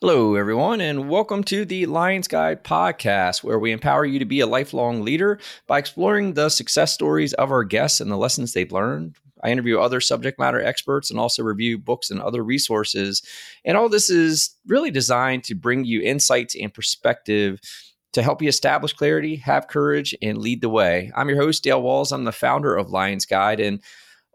Hello, everyone, and welcome to the Lions Guide podcast, where we empower you to be a lifelong leader by exploring the success stories of our guests and the lessons they've learned. I interview other subject matter experts and also review books and other resources. And all this is really designed to bring you insights and perspective to help you establish clarity, have courage, and lead the way. I'm your host, Dale Walls. I'm the founder of Lions Guide. And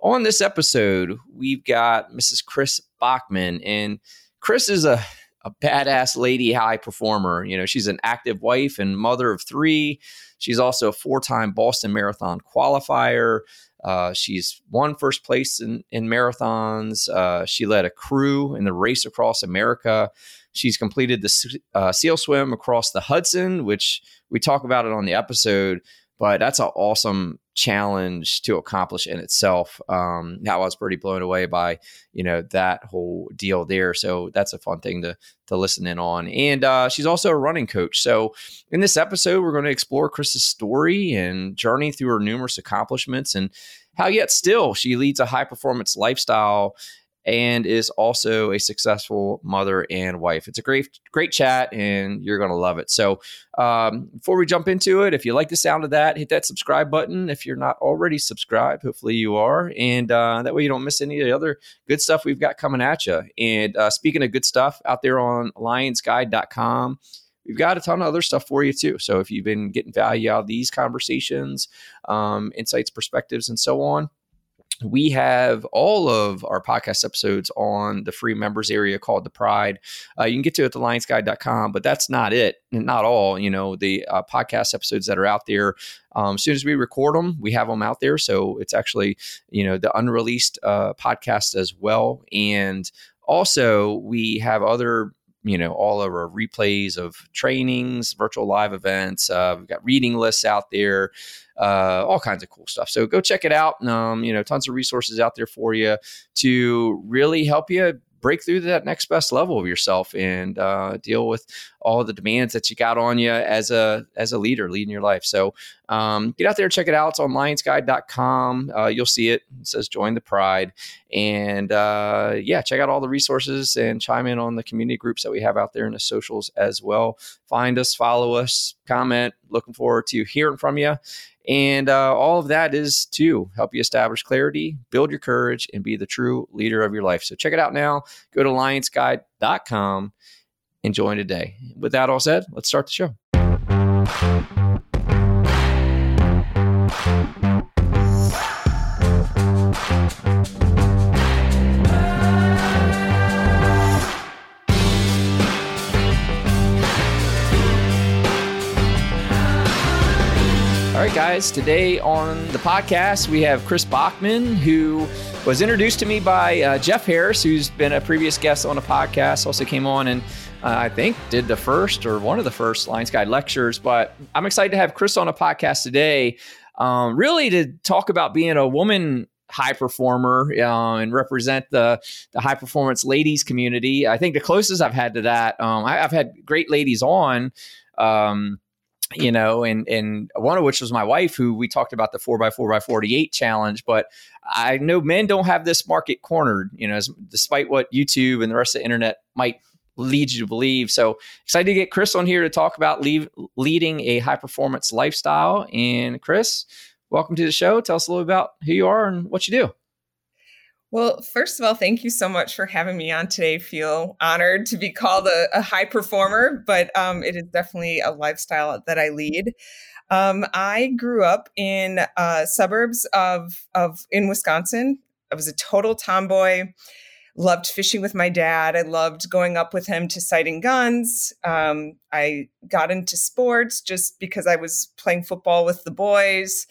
on this episode, we've got Mrs. Chris Bachman. And Chris is a a badass lady high performer. You know, she's an active wife and mother of three. She's also a four time Boston Marathon qualifier. Uh, she's won first place in, in marathons. Uh, she led a crew in the race across America. She's completed the uh, SEAL swim across the Hudson, which we talk about it on the episode but that's an awesome challenge to accomplish in itself. Um, I was pretty blown away by you know that whole deal there. So that's a fun thing to to listen in on. And uh, she's also a running coach. So in this episode, we're going to explore Chris's story and journey through her numerous accomplishments and how yet still she leads a high performance lifestyle and is also a successful mother and wife. It's a great, great chat, and you're going to love it. So, um, before we jump into it, if you like the sound of that, hit that subscribe button. If you're not already subscribed, hopefully you are, and uh, that way you don't miss any of the other good stuff we've got coming at you. And uh, speaking of good stuff, out there on lionsguide.com. We've got a ton of other stuff for you too. So if you've been getting value out of these conversations, um, insights, perspectives, and so on, we have all of our podcast episodes on the free members area called the Pride. Uh, you can get to it at thelionsguide.com, but that's not it, not all. You know, the uh, podcast episodes that are out there. Um, as soon as we record them, we have them out there. So it's actually, you know, the unreleased uh, podcast as well. And also, we have other you know all of our replays of trainings virtual live events uh, we've got reading lists out there uh, all kinds of cool stuff. So go check it out. Um, you know tons of resources out there for you to really help you break through that next best level of yourself and uh, deal with all the demands that you got on you as a as a leader leading your life. So um, get out there, check it out. It's on lionsguide.com. Uh, you'll see it. It says join the pride. And uh, yeah, check out all the resources and chime in on the community groups that we have out there in the socials as well. Find us, follow us, comment. Looking forward to hearing from you. And uh, all of that is to help you establish clarity, build your courage, and be the true leader of your life. So check it out now. Go to lionsguide.com and join today. With that all said, let's start the show. All right, guys, today on the podcast, we have Chris Bachman, who was introduced to me by uh, Jeff Harris, who's been a previous guest on a podcast, also came on and I think did the first or one of the first Lions Guide lectures. But I'm excited to have Chris on a podcast today, um, really to talk about being a woman high performer uh, and represent the the high performance ladies community. I think the closest I've had to that, um, I, have had great ladies on. Um, you know, and and one of which was my wife, who we talked about the four by four by forty eight challenge. But I know men don't have this market cornered, you know, as, despite what YouTube and the rest of the internet might lead you to believe. So excited to get Chris on here to talk about leave, leading a high performance lifestyle. And Chris, welcome to the show. Tell us a little about who you are and what you do. Well, first of all, thank you so much for having me on today. Feel honored to be called a, a high performer, but um, it is definitely a lifestyle that I lead. Um, I grew up in uh, suburbs of of in Wisconsin. I was a total tomboy. Loved fishing with my dad. I loved going up with him to sighting guns. Um, I got into sports just because I was playing football with the boys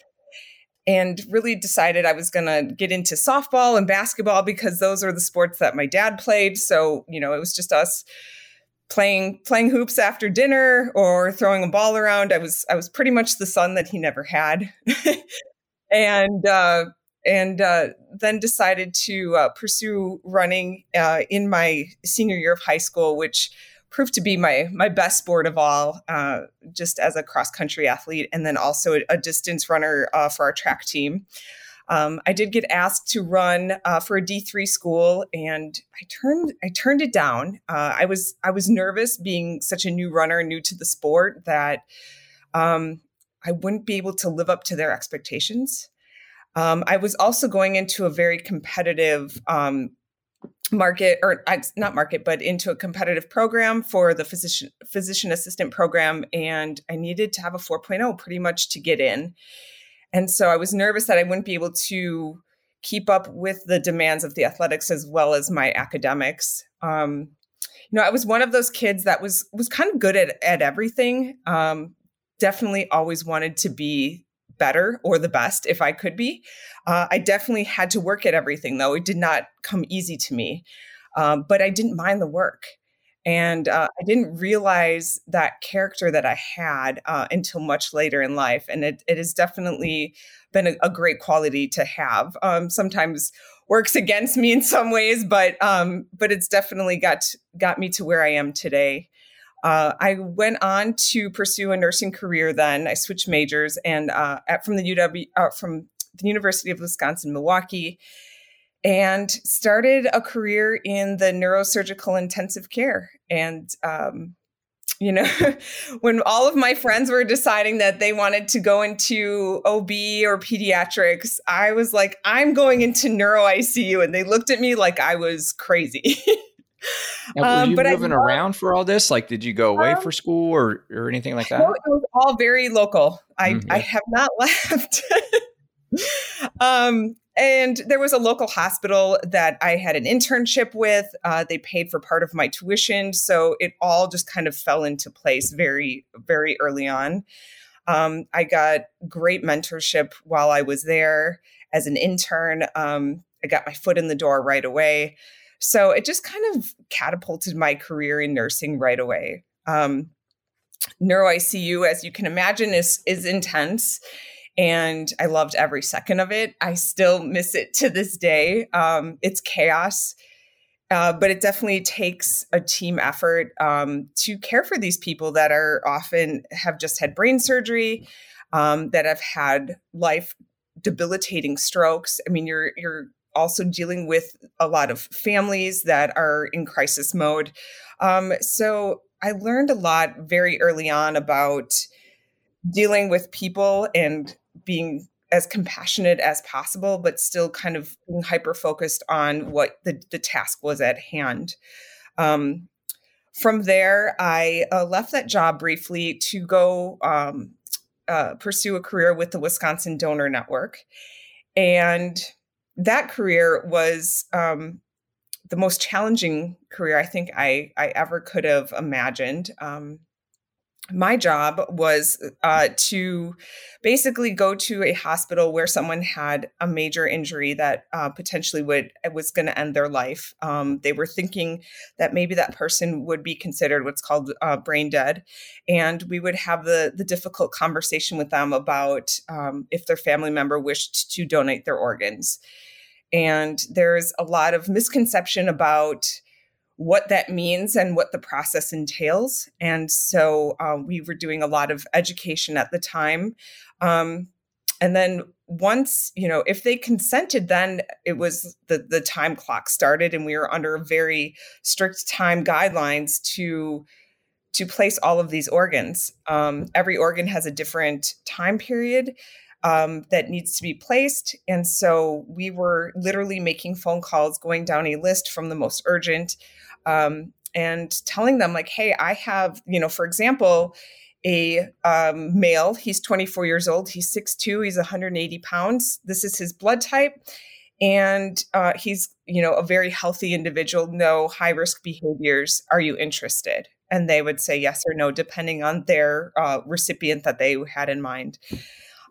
and really decided I was going to get into softball and basketball because those are the sports that my dad played. So, you know, it was just us playing playing hoops after dinner or throwing a ball around. I was I was pretty much the son that he never had. and uh and uh, then decided to uh, pursue running uh, in my senior year of high school, which proved to be my my best sport of all, uh, just as a cross country athlete, and then also a, distance runner uh, for our track team. Um, I did get asked to run uh, for a D3 school, and I turned I turned it down. I was I was nervous being such a new runner, new to the sport, that um, I wouldn't be able to live up to their expectations. Um, I was also going into a very competitive um, market, or not market, but into a competitive program for the physician physician assistant program, and I needed to have a 4.0 pretty much to get in. And so I was nervous that I wouldn't be able to keep up with the demands of the athletics as well as my academics. Um, you know, I was one of those kids that was was kind of good at at everything. Um, definitely always wanted to be better or the best if I could be. Uh, I definitely had to work at everything, though. It did not come easy to me, um, but I didn't mind the work. And uh, I didn't realize that character that I had uh, until much later in life. And it, it has definitely been a, a great quality to have. Um, sometimes works against me in some ways, but um, but it's definitely got got me to where I am today. Uh, I went on to pursue a nursing career. Then I switched majors and uh, at, from the UW uh, from the University of Wisconsin Milwaukee, and started a career in the neurosurgical intensive care. And um, you know, when all of my friends were deciding that they wanted to go into OB or pediatrics, I was like, I'm going into neuro ICU. And they looked at me like I was crazy. Now, were um, you moving I, around for all this? Like, did you go away um, for school or or anything like that? No, it was all very local. I mm-hmm. I have not left. um, and there was a local hospital that I had an internship with. Uh, they paid for part of my tuition, so it all just kind of fell into place very very early on. Um, I got great mentorship while I was there as an intern. Um, I got my foot in the door right away. So it just kind of catapulted my career in nursing right away. Um, neuro ICU, as you can imagine, is is intense, and I loved every second of it. I still miss it to this day. Um, it's chaos. Uh, but it definitely takes a team effort um, to care for these people that are often have just had brain surgery, um, that have had life debilitating strokes. I mean, you're you're also dealing with a lot of families that are in crisis mode. Um, so I learned a lot very early on about dealing with people and being as compassionate as possible, but still kind of being hyper focused on what the, the task was at hand. Um, from there, I uh, left that job briefly to go um, uh, pursue a career with the Wisconsin Donor Network. And that career was um, the most challenging career I think I, I ever could have imagined. Um, my job was uh, to basically go to a hospital where someone had a major injury that uh, potentially would was going to end their life. Um, they were thinking that maybe that person would be considered what's called uh, brain dead, and we would have the the difficult conversation with them about um, if their family member wished to donate their organs. And there's a lot of misconception about what that means and what the process entails. And so um, we were doing a lot of education at the time. Um, and then once, you know, if they consented, then it was the, the time clock started and we were under very strict time guidelines to to place all of these organs. Um, every organ has a different time period um, that needs to be placed. And so we were literally making phone calls, going down a list from the most urgent um, and telling them, like, hey, I have, you know, for example, a um, male, he's 24 years old, he's 6'2, he's 180 pounds. This is his blood type. And uh, he's, you know, a very healthy individual, no high risk behaviors. Are you interested? And they would say yes or no, depending on their uh, recipient that they had in mind.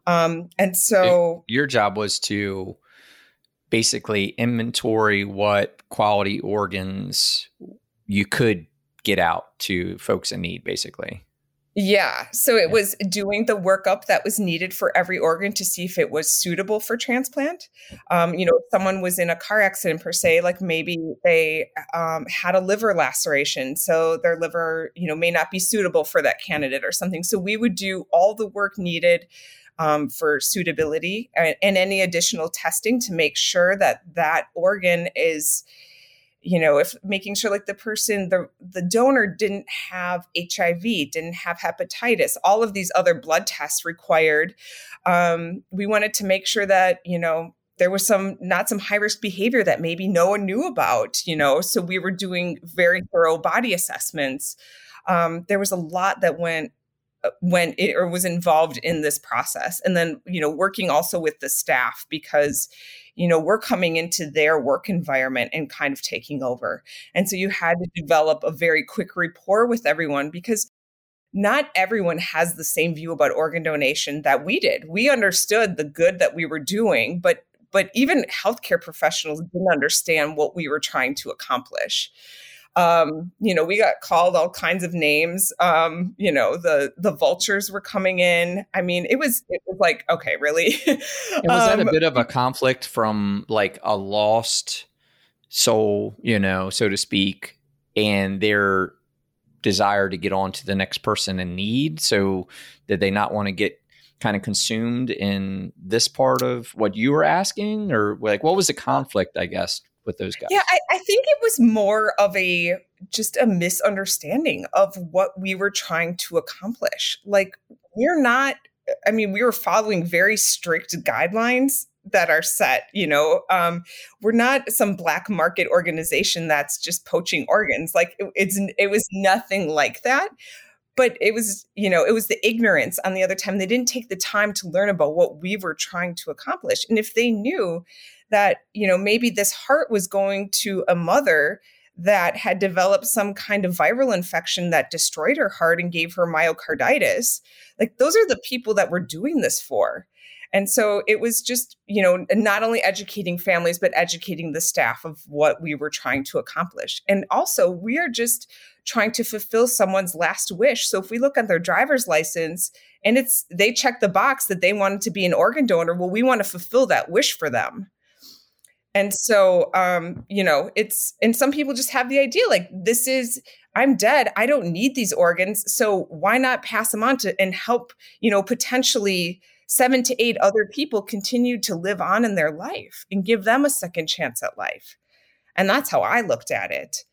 Um, and so your job was to basically inventory what quality organs you could get out to folks in need, basically. Yeah. So it was doing the workup that was needed for every organ to see if it was suitable for transplant. Um, you know, if someone was in a car accident per se, like maybe they um, had a liver laceration, so their liver, you know, may not be suitable for that candidate or something. So we would do all the work needed um, for suitability and, and any additional testing to make sure that that organ is you know if making sure like the person the the donor didn't have hiv didn't have hepatitis all of these other blood tests required um, we wanted to make sure that you know there was some not some high risk behavior that maybe no one knew about you know so we were doing very thorough body assessments. Um, there was a lot that went when it or was involved in this process. And then you know working also with the staff because you know we're coming into their work environment and kind of taking over. And so you had to develop a very quick rapport with everyone because not everyone has the same view about organ donation that we did. We understood the good that we were doing but but even healthcare professionals didn't understand what we were trying to accomplish um, you know, we got called all kinds of names. Um, you know, the the vultures were coming in. I mean, it was it was like, okay, really? was that a um, bit of a conflict from like a lost soul, you know, so to speak, and their desire to get on to the next person in need? So did they not want to get kind of consumed in this part of what you were asking or like what was the conflict i guess with those guys. Yeah, I, I, think it was more of a just a misunderstanding of what we were trying to accomplish. Like, we're not, I mean, we were following very strict guidelines that are set you know um, we're not some black market organization that's just poaching organs like it, it's it was nothing like that but it was you know it was the ignorance on the other time they didn't take the time to learn about what we were trying to accomplish and if they knew that you know maybe this heart was going to a mother that had developed some kind of viral infection that destroyed her heart and gave her myocarditis. Like those are the people that we're doing this for. And so it was just you know not only educating families but educating the staff of what we were trying to accomplish. And also we are just trying to fulfill someone's last wish. So if we look at their driver's license and it's they check the box that they wanted to be an organ donor well we want to fulfill that wish for them and so, um, you know, it's, and some people just have the idea like, this is, I'm dead. I don't need these organs. So why not pass them on to and help, you know, potentially seven to eight other people continue to live on in their life and give them a second chance at life. And that's how I looked at it.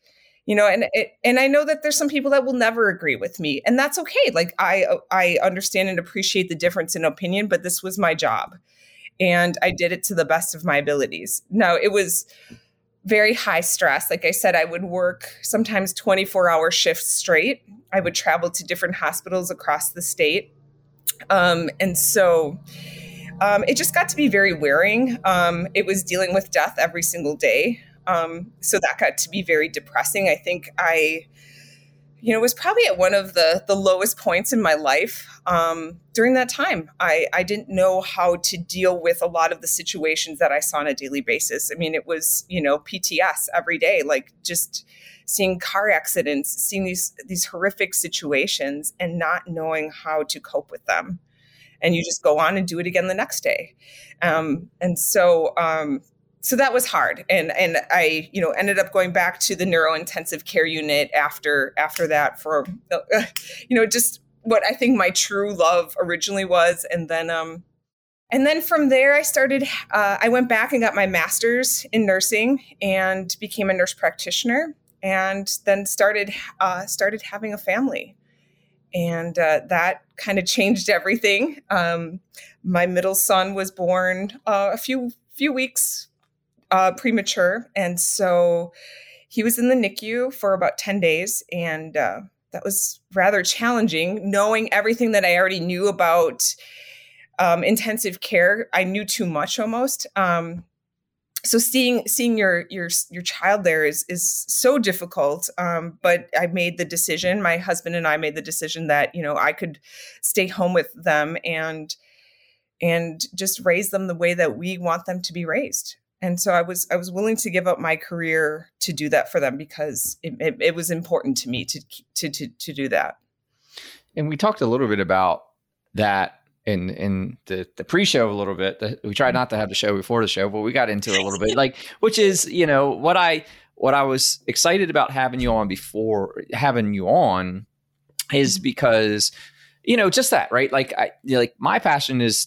You know, and it, and I know that there's some people that will never agree with me, and that's okay. Like I I understand and appreciate the difference in opinion, but this was my job and I did it to the best of my abilities. No, it was very high stress. Like I said, I would work sometimes 24 hour shifts straight. I would travel to different hospitals across the state. Um, and so um, it just got to be very wearing. Um, it was dealing with death every single day. Um, so that got to be very depressing. I think I you know, was probably at one of the the lowest points in my life um, during that time. I I didn't know how to deal with a lot of the situations that I saw on a daily basis. I mean, it was you know PTS every day, like just seeing car accidents, seeing these these horrific situations, and not knowing how to cope with them. And you just go on and do it again the next day. Um, and so um, so that was hard. And and i you know ended up going back to the neuro intensive care unit after after that for you know just what i think my true love originally was. And then um and then from there i started uh, i went back and got my master's in nursing and became a nurse practitioner and then started uh, started having a family. And uh, that kind of changed everything. Um, my middle son was born uh, a few few weeks uh, premature. And so he was in the NICU for about 10 days. And uh, that was rather challenging, knowing everything that I already knew about um, intensive care. I knew too much almost. Um, so seeing seeing your your your child there is is so difficult um, but i made the decision my husband and i made the decision that you know i could stay home with them and and just raise them the way that we want them to be raised and so i was i was willing to give up my career to do that for them because it, it, it, was important to me to, to to to do that. And we talked a little bit about that in in the the pre-show a little bit. We tried not to have the show before the show but we got into it a little bit. Like which is you know what i what i was excited about having you on before having you on is because you know, just that, right? Like I like my passion is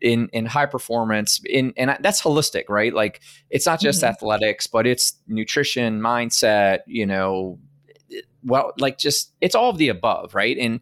in in high performance in and that's holistic right like it's not just mm-hmm. athletics but it's nutrition mindset you know well like just it's all of the above right and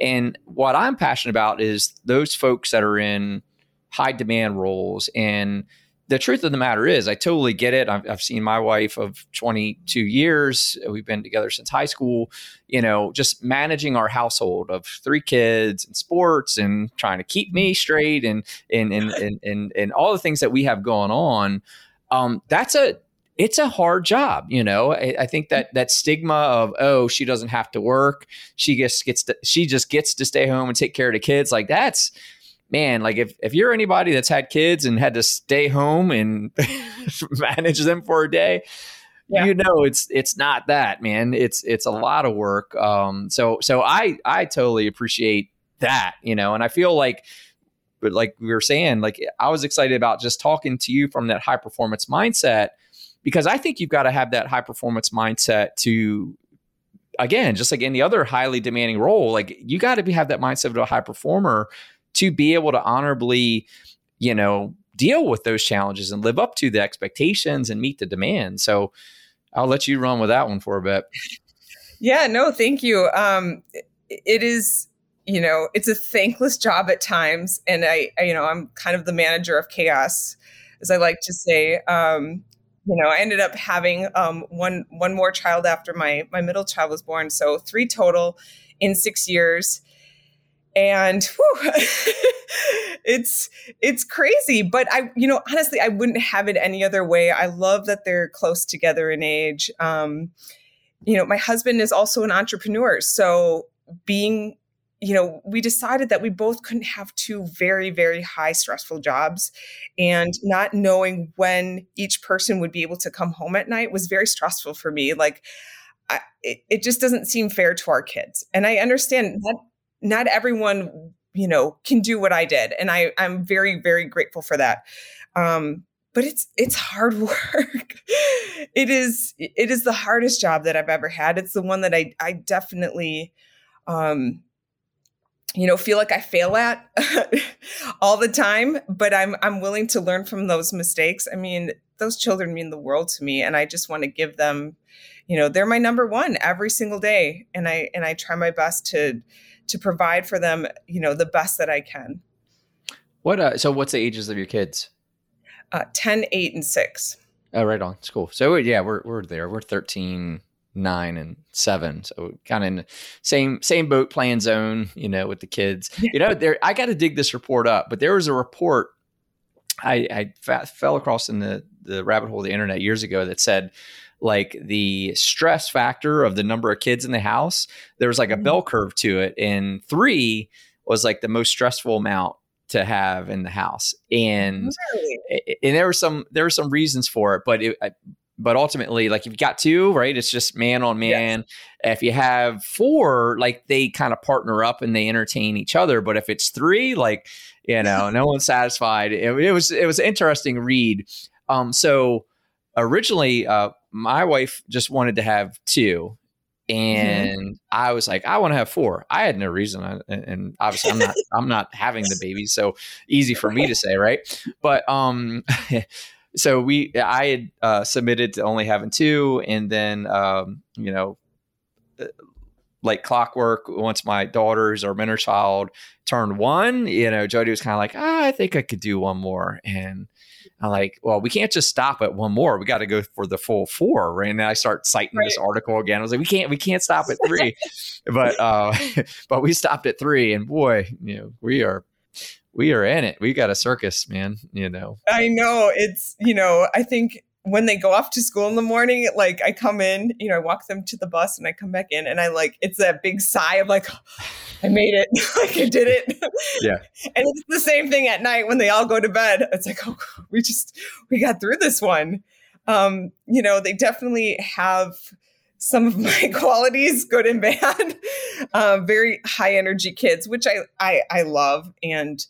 and what i'm passionate about is those folks that are in high demand roles and the truth of the matter is, I totally get it. I've, I've, seen my wife of 22 years. We've been together since high school. You know, just managing our household of three kids and sports and trying to keep me straight and and and and and, and all the things that we have going on. Um, that's a it's a hard job. You know, I, I, think that that stigma of oh she doesn't have to work, she just gets to, she just gets to stay home and take care of the kids. Like that's man, like if, if you're anybody that's had kids and had to stay home and manage them for a day, yeah. you know it's it's not that, man. It's it's a lot of work. Um so so I I totally appreciate that, you know, and I feel like but like we were saying, like I was excited about just talking to you from that high performance mindset because I think you've got to have that high performance mindset to again, just like any other highly demanding role, like you got to be have that mindset of a high performer to be able to honorably, you know, deal with those challenges and live up to the expectations and meet the demand. So I'll let you run with that one for a bit. Yeah, no, thank you. Um, it is, you know, it's a thankless job at times. And I, I, you know, I'm kind of the manager of chaos, as I like to say. Um, you know, I ended up having um, one one more child after my my middle child was born, so three total in six years and whew, it's it's crazy. But i you know honestly i wouldn't have it any other way. I love that they're close together in age. Um you know my husband is also an entrepreneur. So being you know we decided that we both couldn't have two very very high stressful jobs. And not knowing when each person would be able to come home at night was very stressful for me. Like I, it, it just doesn't seem fair to our kids. And i understand that not everyone you know can do what i did and i i'm very very grateful for that. Um but it's it's hard work. It is it is the hardest job that i've ever had. It's the one that i i definitely um you know feel like i fail at all the time but i'm i'm willing to learn from those mistakes. I mean those children mean the world to me and i just want to give them you know they're my number one every single day and i and i try my best to to provide for them, you know, the best that I can. What uh, so what's the ages of your kids? Uh, 10, 8, and 6. Oh, right on. It's cool. So yeah, we're we're there. We're 13, 9, and 7. So kind of in the same same boat playing zone, you know, with the kids. You know, there I got to dig this report up, but there was a report I, I fa- fell across in the the rabbit hole of the internet years ago that said like the stress factor of the number of kids in the house, there was like a mm-hmm. bell curve to it. And three was like the most stressful amount to have in the house. And really? and there were some there were some reasons for it, but it, but ultimately, like if you got two, right, it's just man on man. Yes. If you have four, like they kind of partner up and they entertain each other. But if it's three, like you know, no one's satisfied. It, it was it was an interesting read. Um, so originally, uh, my wife just wanted to have two mm-hmm. and mm-hmm. I was like, I want to have four. I had no reason, and obviously, I'm not, I'm not having the baby, so easy for me to say, right? But um, so we, I had uh, submitted to only having two, and then um, you know, uh, like clockwork, once my daughters or mentor child turned one, you know, Jody was kind of like, ah, I think I could do one more, and I'm like, well, we can't just stop at one more. We got to go for the full four. Right? And I start citing right. this article again. I was like, we can't, we can't stop at three. but uh, but we stopped at three, and boy, you know, we are we are in it. We got a circus, man. You know. I know it's you know. I think when they go off to school in the morning, like I come in, you know, I walk them to the bus and I come back in and I like it's that big sigh of like I made it. like I did it. Yeah. and it's the same thing at night when they all go to bed. It's like, oh, we just we got through this one. Um, you know, they definitely have some of my qualities, good and bad. Uh, very high energy kids, which I I, I love and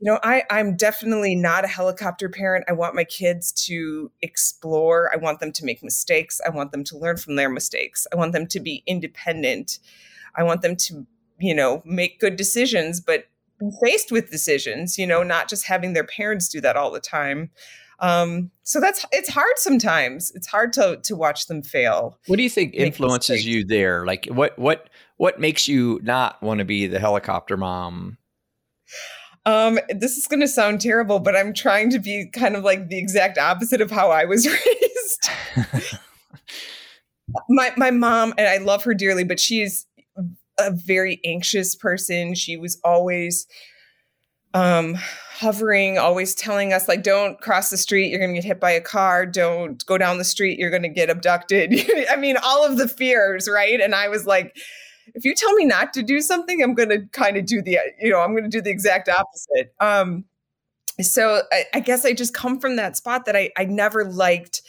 you know, I, I'm definitely not a helicopter parent. I want my kids to explore. I want them to make mistakes. I want them to learn from their mistakes. I want them to be independent. I want them to you know, make good decisions, but be faced with decisions, you know, not just having their parents do that all the time. Um, so that's it's hard sometimes. It's hard to to watch them fail. What do you think influences mistakes. you there? Like what what what makes you not want to be the helicopter mom? Um, this is going to sound terrible, but I'm trying to be kind of like the exact opposite of how I was raised. my my mom and I love her dearly, but she's a very anxious person. She was always um hovering, always telling us like don't cross the street, you're going to get hit by a car, don't go down the street, you're going to get abducted. I mean, all of the fears, right? And I was like if you tell me not to do something, I'm going to kind of do the you know, I'm going to do the exact opposite. Um so I, I guess I just come from that spot that I I never liked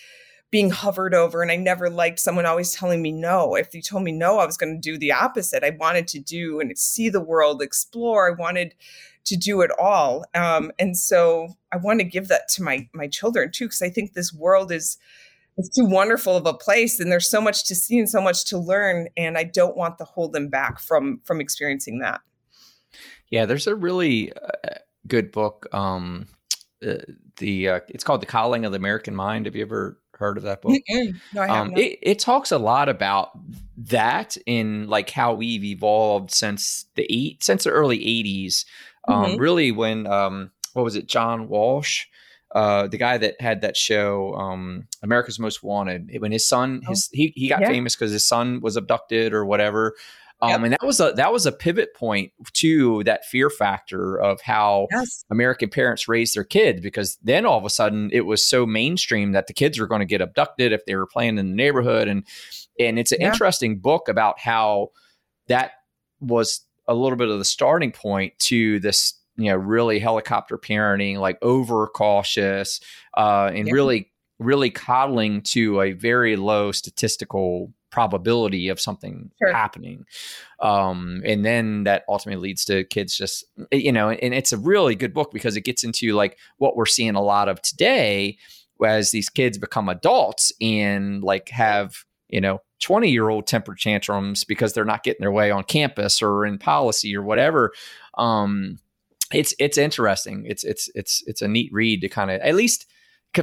being hovered over and I never liked someone always telling me no. If you told me no, I was going to do the opposite. I wanted to do and see the world, explore. I wanted to do it all. Um, and so I want to give that to my my children too, because I think this world is it's too wonderful of a place and there's so much to see and so much to learn. And I don't want to hold them back from from experiencing that. Yeah, there's a really uh, good book. Um, uh, the uh, it's called The Coddling of the American Mind. Have you ever heard of that book? No, I um, it, it, talks a lot about that in like how we've evolved since the eight since the early '80s. Um, mm-hmm. Really, when um, what was it, John Walsh, uh, the guy that had that show, um, America's Most Wanted, when his son, oh. his he he got yeah. famous because his son was abducted or whatever. Um, yep. and that was a that was a pivot point to that fear factor of how yes. American parents raise their kids because then all of a sudden it was so mainstream that the kids were going to get abducted if they were playing in the neighborhood and and it's an yeah. interesting book about how that was a little bit of the starting point to this you know really helicopter parenting like over cautious uh, and really really coddling to a very low statistical probability of something sure. happening. Um, and then that ultimately leads to kids just, you know, and it's a really good book because it gets into like what we're seeing a lot of today as these kids become adults and like have, you know, 20 year old temper tantrums because they're not getting their way on campus or in policy or whatever. Um, it's, it's interesting. It's, it's, it's, it's a neat read to kind of, at least,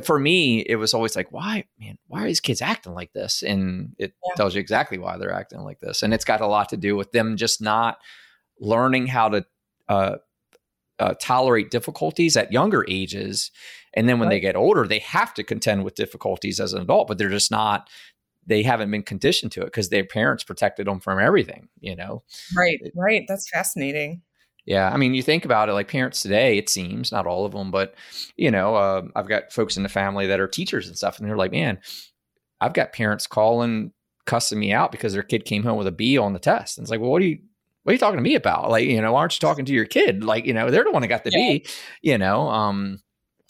for me, it was always like, why, man, why are these kids acting like this? And it yeah. tells you exactly why they're acting like this. And it's got a lot to do with them just not learning how to uh, uh, tolerate difficulties at younger ages. And then when right. they get older, they have to contend with difficulties as an adult, but they're just not, they haven't been conditioned to it because their parents protected them from everything, you know? Right, right. That's fascinating. Yeah, I mean, you think about it, like parents today, it seems not all of them, but you know, uh, I've got folks in the family that are teachers and stuff, and they're like, man, I've got parents calling, cussing me out because their kid came home with a B on the test, and it's like, well, what are you, what are you talking to me about? Like, you know, why aren't you talking to your kid? Like, you know, they're the one that got the yeah. B, you know, um,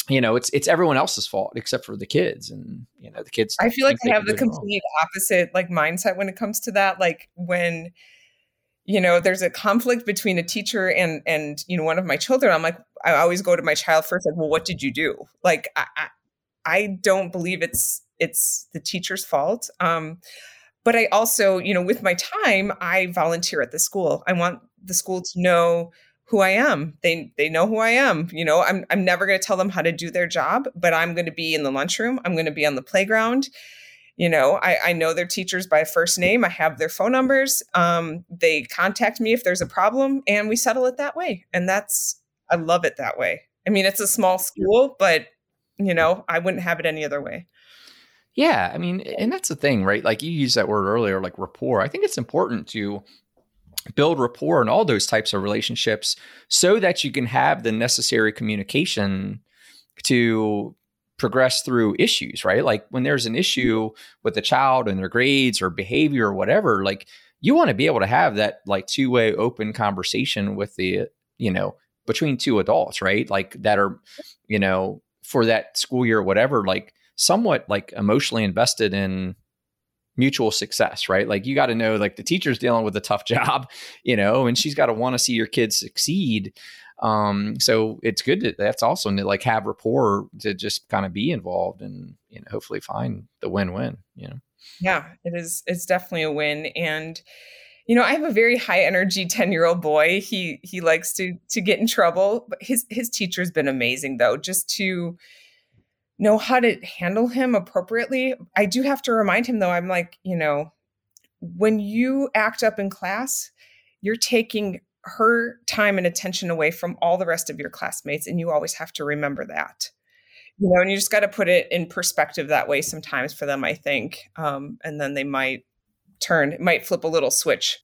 you know, it's it's everyone else's fault except for the kids, and you know, the kids. I feel like I have the complete wrong. opposite like mindset when it comes to that. Like when you know there's a conflict between a teacher and and you know one of my children. I'm like i always go to my child first like well what did you do? Like i i, don't believe it's it's the teacher's fault. Um but i also you know with my time i volunteer at the school. I want the school to know who i am. They they know who i am you know? I'm i'm never going to tell them how to do their job but i'm going to be in the lunchroom. I'm going to be on the playground you know I, I know their teachers by first name. I have their phone numbers. Um, they contact me if there's a problem and we settle it that way. And that's i love it that way. I mean it's a small school but you know i wouldn't have it any other way. Yeah i mean and that's the thing right? Like you used that word earlier like rapport. I think it's important to build rapport and all those types of relationships so that you can have the necessary communication to progress through issues, right? Like when there's an issue with a child and their grades or behavior or whatever, like you want to be able to have that like two-way open conversation with the, you know, between two adults, right? Like that are, you know, for that school year or whatever, like somewhat like emotionally invested in mutual success, right? Like you got to know like the teacher's dealing with a tough job, you know, and she's got to want to see your kids succeed. Um, so it's good to that's also to like have rapport to just kind of be involved and you know hopefully find the win-win. You know. Yeah, it is. It's definitely a win, and you know, I have a very high energy 10 year old boy. He he likes to to get in trouble, but his his teacher's been amazing though, just to know how to handle him appropriately. I do have to remind him though, I'm like, you know, when you act up in class, you're taking her time and attention away from all the rest of your classmates. And you always have to remember that. You know, and you just got to put it in perspective that way sometimes for them, I think. Um, and then they might turn, might flip a little switch.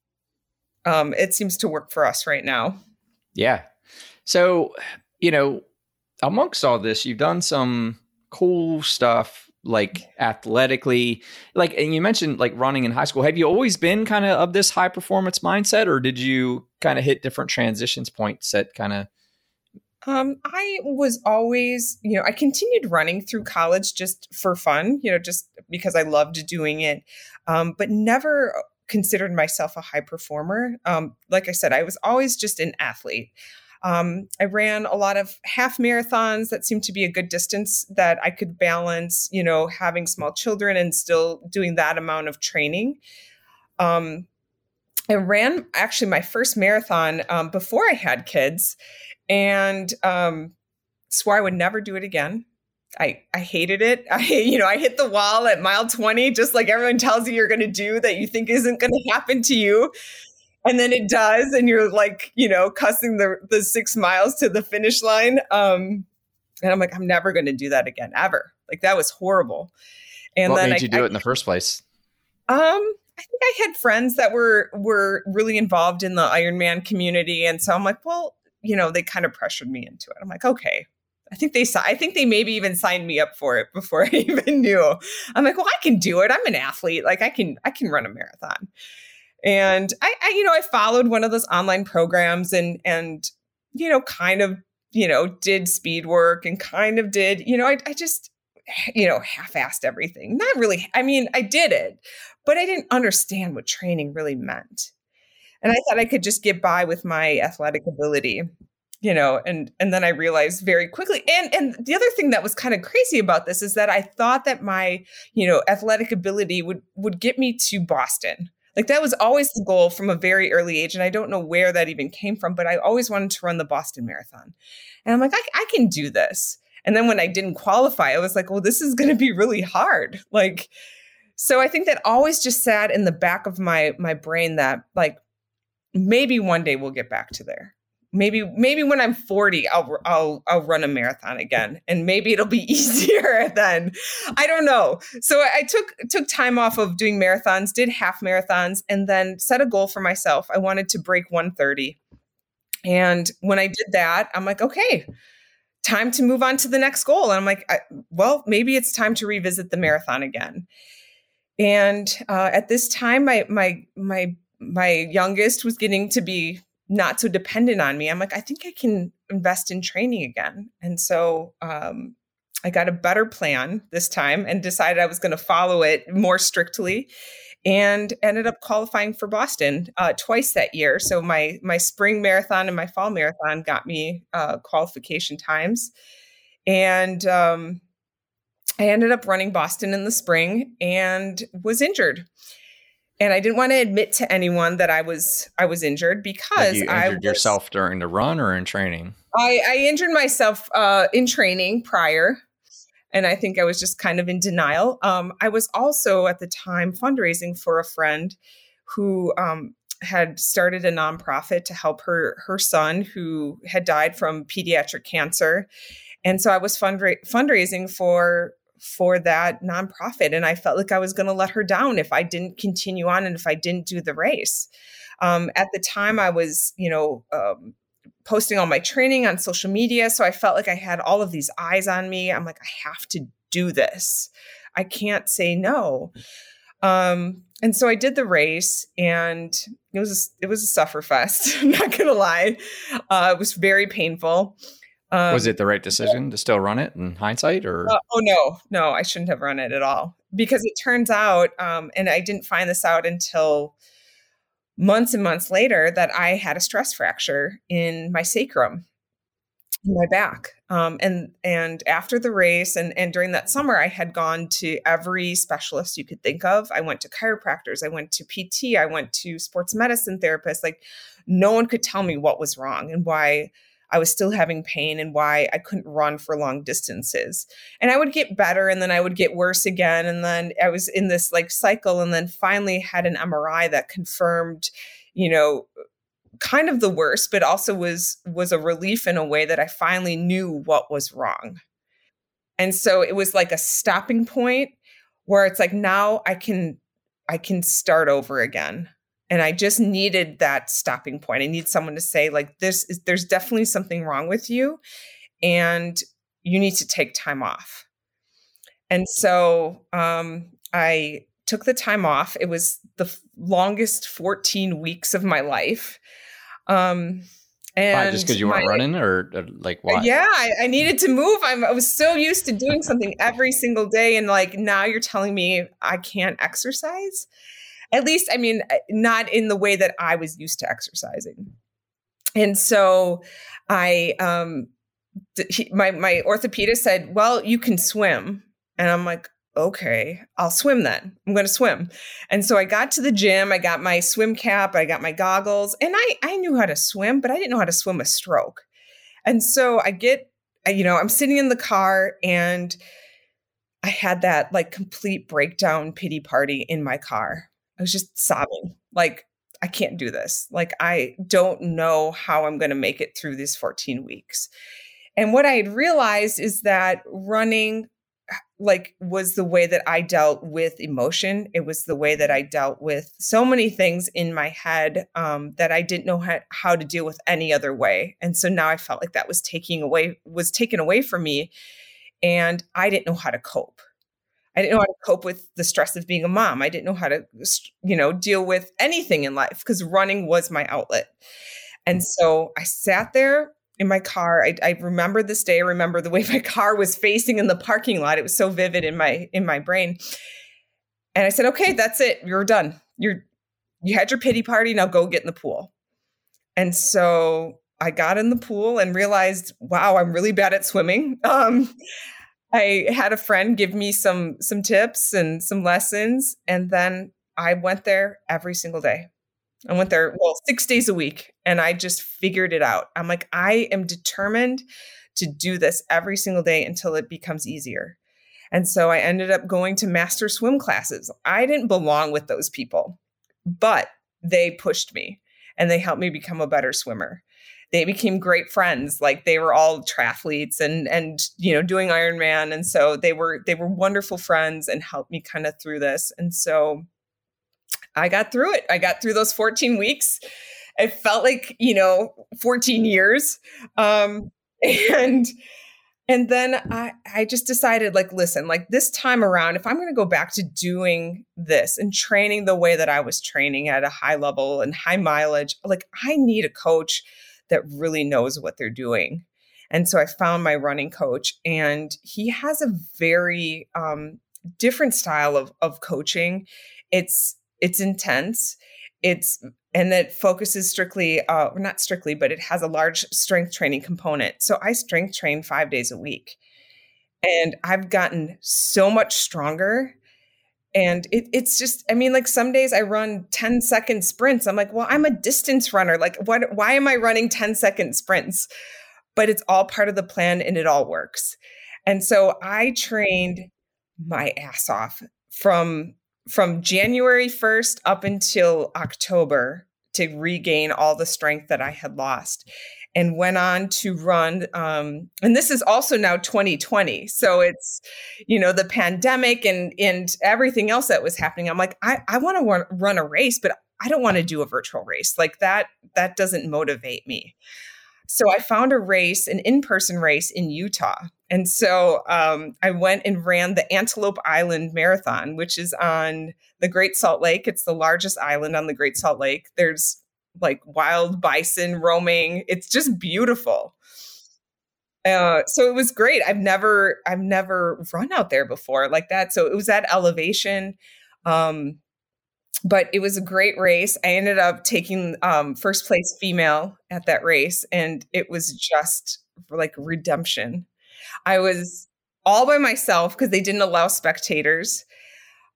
Um, it seems to work for us right now. Yeah. So, you know, amongst all this, you've done some cool stuff like athletically like and you mentioned like running in high school have you always been kind of of this high performance mindset or did you kind of hit different transitions points that kind of um, I was always, you know, I continued running through college just for fun, you know, just because I loved doing it, um, but never considered myself a high performer. Um, like I said, I was always just an athlete. Um, I ran a lot of half marathons that seemed to be a good distance that I could balance, you know, having small children and still doing that amount of training. Um, I ran actually my first marathon um, before I had kids and um, swore I would never do it again. I, I hated it. I, you know, I hit the wall at mile 20, just like everyone tells you you're going to do that you think isn't going to happen to you and then it does and you're like you know cussing the the six miles to the finish line um and i'm like i'm never going to do that again ever like that was horrible and what then made I, you do I, it in the first place um i think i had friends that were were really involved in the ironman community and so i'm like well you know they kind of pressured me into it i'm like okay I think they saw, I think they maybe even signed me up for it before I even knew. I'm like, well, I can do it. I'm an athlete. Like I can, I can run a marathon. And I, I, you know, I followed one of those online programs and, and, you know, kind of, you know, did speed work and kind of did, you know, I, I just, you know, half assed everything. Not really. I mean, I did it, but I didn't understand what training really meant. And I thought I could just get by with my athletic ability you know and and then i realized very quickly and and the other thing that was kind of crazy about this is that i thought that my you know athletic ability would would get me to boston like that was always the goal from a very early age. And I don't know where that even came from, but I always wanted to run the Boston Marathon. And I'm like, I, I can do this. And then when I didn't qualify, I was like, well, this is going to be really hard. Like, so I think that always just sat in the back of my my brain that like maybe one day we'll get back to there maybe maybe when I'm 40 I'll I'll I'll run a marathon again and maybe it'll be easier then. I don't know. So I took took time off of doing marathons, did half marathons and then set a goal for myself. I wanted to break 130. And when I did that, I'm like, okay, time to move on to the next goal. And I'm like, I, well, maybe it's time to revisit the marathon again. And uh, at this time, my my my my youngest was getting to be not so dependent on me. I'm like, I think I can invest in training again. And so um, I got a better plan this time and decided I was going to follow it more strictly and ended up qualifying for Boston uh, twice that year. So my my spring marathon and my fall marathon got me uh, qualification times, and um, I ended up running Boston in the spring and was injured and I didn't want to admit to anyone that I was I was injured because you I injured yourself during the run or in training. I, I injured myself uh, in training prior, and I think I was just kind of in denial. Um, I was also at the time fundraising for a friend who um, had started a nonprofit to help her her son who had died from pediatric cancer, and so I was fundra- fundraising for for that nonprofit. And I felt like I was going to let her down if I didn't continue on and if I didn't do the race. Um, at the time, I was, you know, um, posting all my training on social media. So I felt like I had all of these eyes on me. I'm like, I have to do this. I can't say no. Um, and so I did the race, and it was it was a suffer fest. I'm not gonna lie, uh, it was very painful. Um, was it the right decision to still run it in hindsight, or? Uh, oh no, no, I shouldn't have run it at all because it turns out, um, and I didn't find this out until months and months later that I had a stress fracture in my sacrum. in my back. Um, and and after the race and and during that summer, I had gone to every specialist you could think of. I went to chiropractors, I went to PT, I went to sports medicine therapists. Like no one could tell me what was wrong and why I was still having pain and why I couldn't run for long distances. And I would get better and then I would get worse again. And then I was in this like cycle and then finally had an MRI that confirmed, you know, kind of the worst, but also was was a relief in a way that I finally knew what was wrong. And so it was like a stopping point where it's like now I can I can start over again and i just needed that stopping point i need someone to say like this is there's definitely something wrong with you and you need to take time off and so um, i took the time off it was the longest 14 weeks of my life um, and why, just because you weren't my, running or, or, like why? Yeah, I, I needed to move. I'm, I was so used to doing something every single day. And like now you're telling me I can't exercise at least, I mean, uh, not in the way that I was used to exercising. And so I, um, he, my, my orthopedist said, well, you can swim. And I'm like, okay, I'll swim then. I'm going to swim. And so I got to the gym, I got my swim cap, I got my goggles, and I, I knew how to swim, but I didn't know how to swim a stroke. And so I get, you know, I'm sitting in the car and I had that like complete breakdown pity party in my car. I was just sobbing, like, I can't do this. Like, I don't know how I'm going to make it through these 14 weeks. And what I had realized is that running like was the way that I dealt with emotion. It was the way that I dealt with so many things in my head um, that I didn't know how, how to deal with any other way. And so now I felt like that was taking away was taken away from me, and I didn't know how to cope. I didn't know how to cope with the stress of being a mom. I didn't know how to, you know, deal with anything in life because running was my outlet. And mm. so I sat there in my car. I, I remember this day. I remember the way my car was facing in the parking lot. It was so vivid in my in my brain. And I said, "Okay, that's it. You're done. You're you had your pity party. Now go get in the pool." And so I got in the pool and realized, wow, I'm really bad at swimming. Um, I had a friend give me some some tips and some lessons, and then I went there every single day. I went there well six days a week, and I just figured it out. I'm like, I am determined to do this every single day until it becomes easier. And so I ended up going to master swim classes. I didn't belong with those people, but they pushed me and they helped me become a better swimmer they became great friends. Like they were all triathletes and and you know doing Ironman, and so they were they were wonderful friends and helped me kind of through this. And so I got through it. I got through those 14 weeks. It felt like you know 14 years, um, and and then I, I just decided like listen like this time around if i'm going to go back to doing this and training the way that i was training at a high level and high mileage like i need a coach that really knows what they're doing. And so I found my running coach, and he has a very um, different style of, of coaching. It's it's intense. It's and it focuses strictly, uh, not strictly, but it has a large strength training component. So I strength train five days a week, and I've gotten so much stronger and it, it's just i mean like some days i run 10 second sprints. I'm like well i'm a distance runner. Like what why am i running 10 second sprints? But it's all part of the plan and it all works. And so i trained my ass off from from january 1st up until october to regain all the strength that i had lost and went on to run um, and this is also now 2020 so it's you know the pandemic and and everything else that was happening. I'm like i, I want to run a race but i don't want to do a virtual race. Like that that doesn't motivate me. So i found a race an in-person race in utah. And so um, i went and ran the antelope island marathon which is on the great salt lake. It's the largest island on the great salt lake. There's like wild bison roaming. It's just beautiful. Uh, so it was great. I've never I've never run out there before like that. So it was at elevation. Um, but it was a great race. I ended up taking um, first place female at that race, and it was just like redemption. I was all by myself because they didn't allow spectators.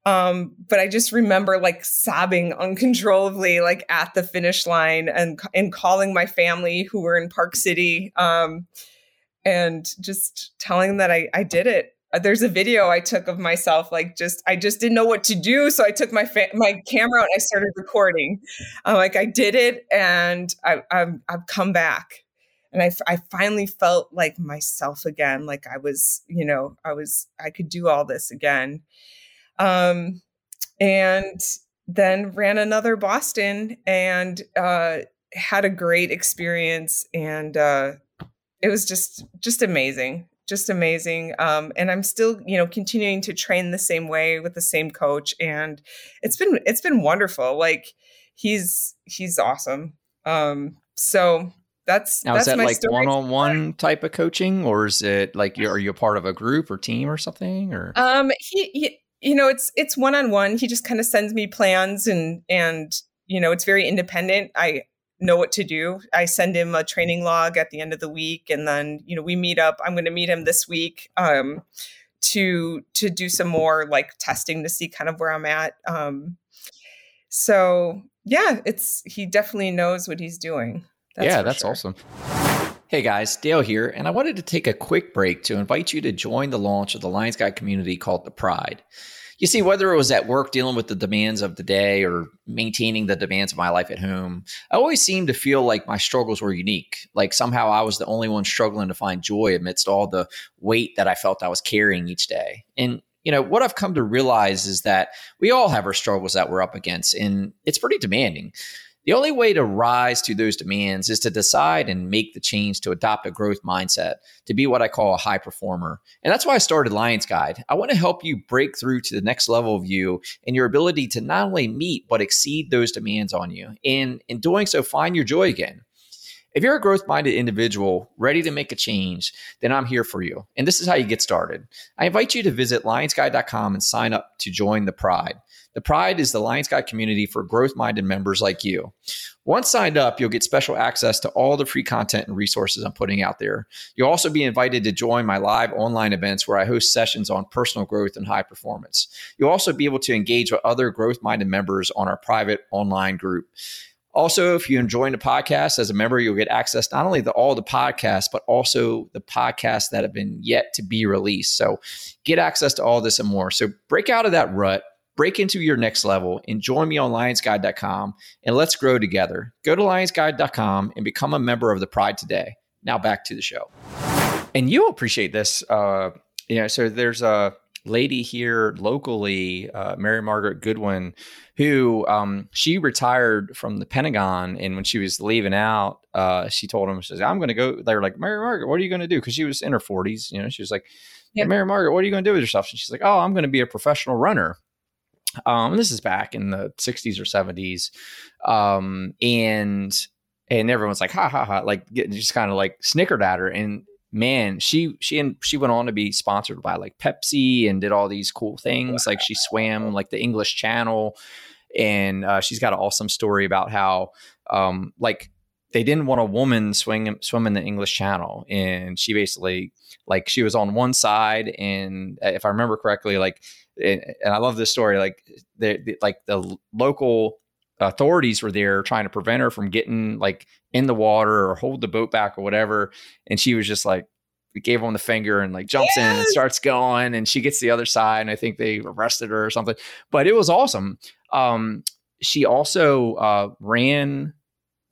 Um, but I just remember like sobbing uncontrollably, like at the finish line, and and calling my family who were in Park City, um, and just telling them that I I did it. Uh, there's a video I took of myself, like just I just didn't know what to do, so I took my fa- my camera and I started recording. I'm like I did it, and I, I've I've come back, and I I finally felt like myself again, like I was you know I was I could do all this again um, and then ran another Boston and uh, had a great experience. And uh, it was just just amazing, just amazing. Um, and I'm still, you know, continuing to train the same way with the same coach, and it's been it's been wonderful. Like he's he's awesome. Um, so that's now that's is that like one on one type of coaching, or is it like you are you a part of a group or team or something? Or um, he, he you know, it's it's one on one. He just kind of sends me plans and and you know, it's very independent. I know what to do. I send him a training log at the end of the week and then, you know, we meet up. I'm going to meet him this week um to to do some more like testing to see kind of where I'm at. Um so, yeah, it's he definitely knows what he's doing. That's yeah, that's sure. awesome. Hey guys, Dale here, and I wanted to take a quick break to invite you to join the launch of the Lions Guide community called The Pride. You see, whether it was at work dealing with the demands of the day or maintaining the demands of my life at home, I always seemed to feel like my struggles were unique. Like somehow I was the only one struggling to find joy amidst all the weight that I felt I was carrying each day. And you know, what I've come to realize is that we all have our struggles that we're up against, and it's pretty demanding. The only way to rise to those demands is to decide and make the change to adopt a growth mindset, to be what I call a high performer. And that's why I started Lions Guide. I want to help you break through to the next level of you and your ability to not only meet, but exceed those demands on you. And in doing so, find your joy again. If you're a growth minded individual ready to make a change, then I'm here for you. And this is how you get started. I invite you to visit lionsguide.com and sign up to join the Pride. The Pride is the Lions Guide community for growth minded members like you. Once signed up, you'll get special access to all the free content and resources I'm putting out there. You'll also be invited to join my live online events where I host sessions on personal growth and high performance. You'll also be able to engage with other growth minded members on our private online group. Also, if you enjoy the podcast as a member, you'll get access not only to all the podcasts, but also the podcasts that have been yet to be released. So get access to all this and more. So break out of that rut break into your next level and join me on lionsguide.com and let's grow together. Go to lionsguide.com and become a member of the Pride today. Now back to the show. And you'll appreciate this. Uh, you know, so there's a lady here locally, uh, Mary Margaret Goodwin, who um, she retired from the Pentagon. And when she was leaving out, uh, she told him, she says, I'm going to go. They were like, Mary Margaret, what are you going to do? Because she was in her 40s. You know, she was like, yeah. hey, Mary Margaret, what are you going to do with yourself? And she's like, Oh, I'm going to be a professional runner. Um, this is back in the 60s or 70s. Um, and and everyone's like, ha ha ha, like getting just kind of like snickered at her. And man, she she and she went on to be sponsored by like Pepsi and did all these cool things. Like she swam like the English Channel, and uh, she's got an awesome story about how um, like they didn't want a woman swing swim in the English Channel, and she basically like she was on one side, and if I remember correctly, like and, and I love this story. Like the, like the local authorities were there trying to prevent her from getting like in the water or hold the boat back or whatever. And she was just like, gave him the finger and like jumps yes! in and starts going and she gets the other side and I think they arrested her or something. But it was awesome. Um, she also uh, ran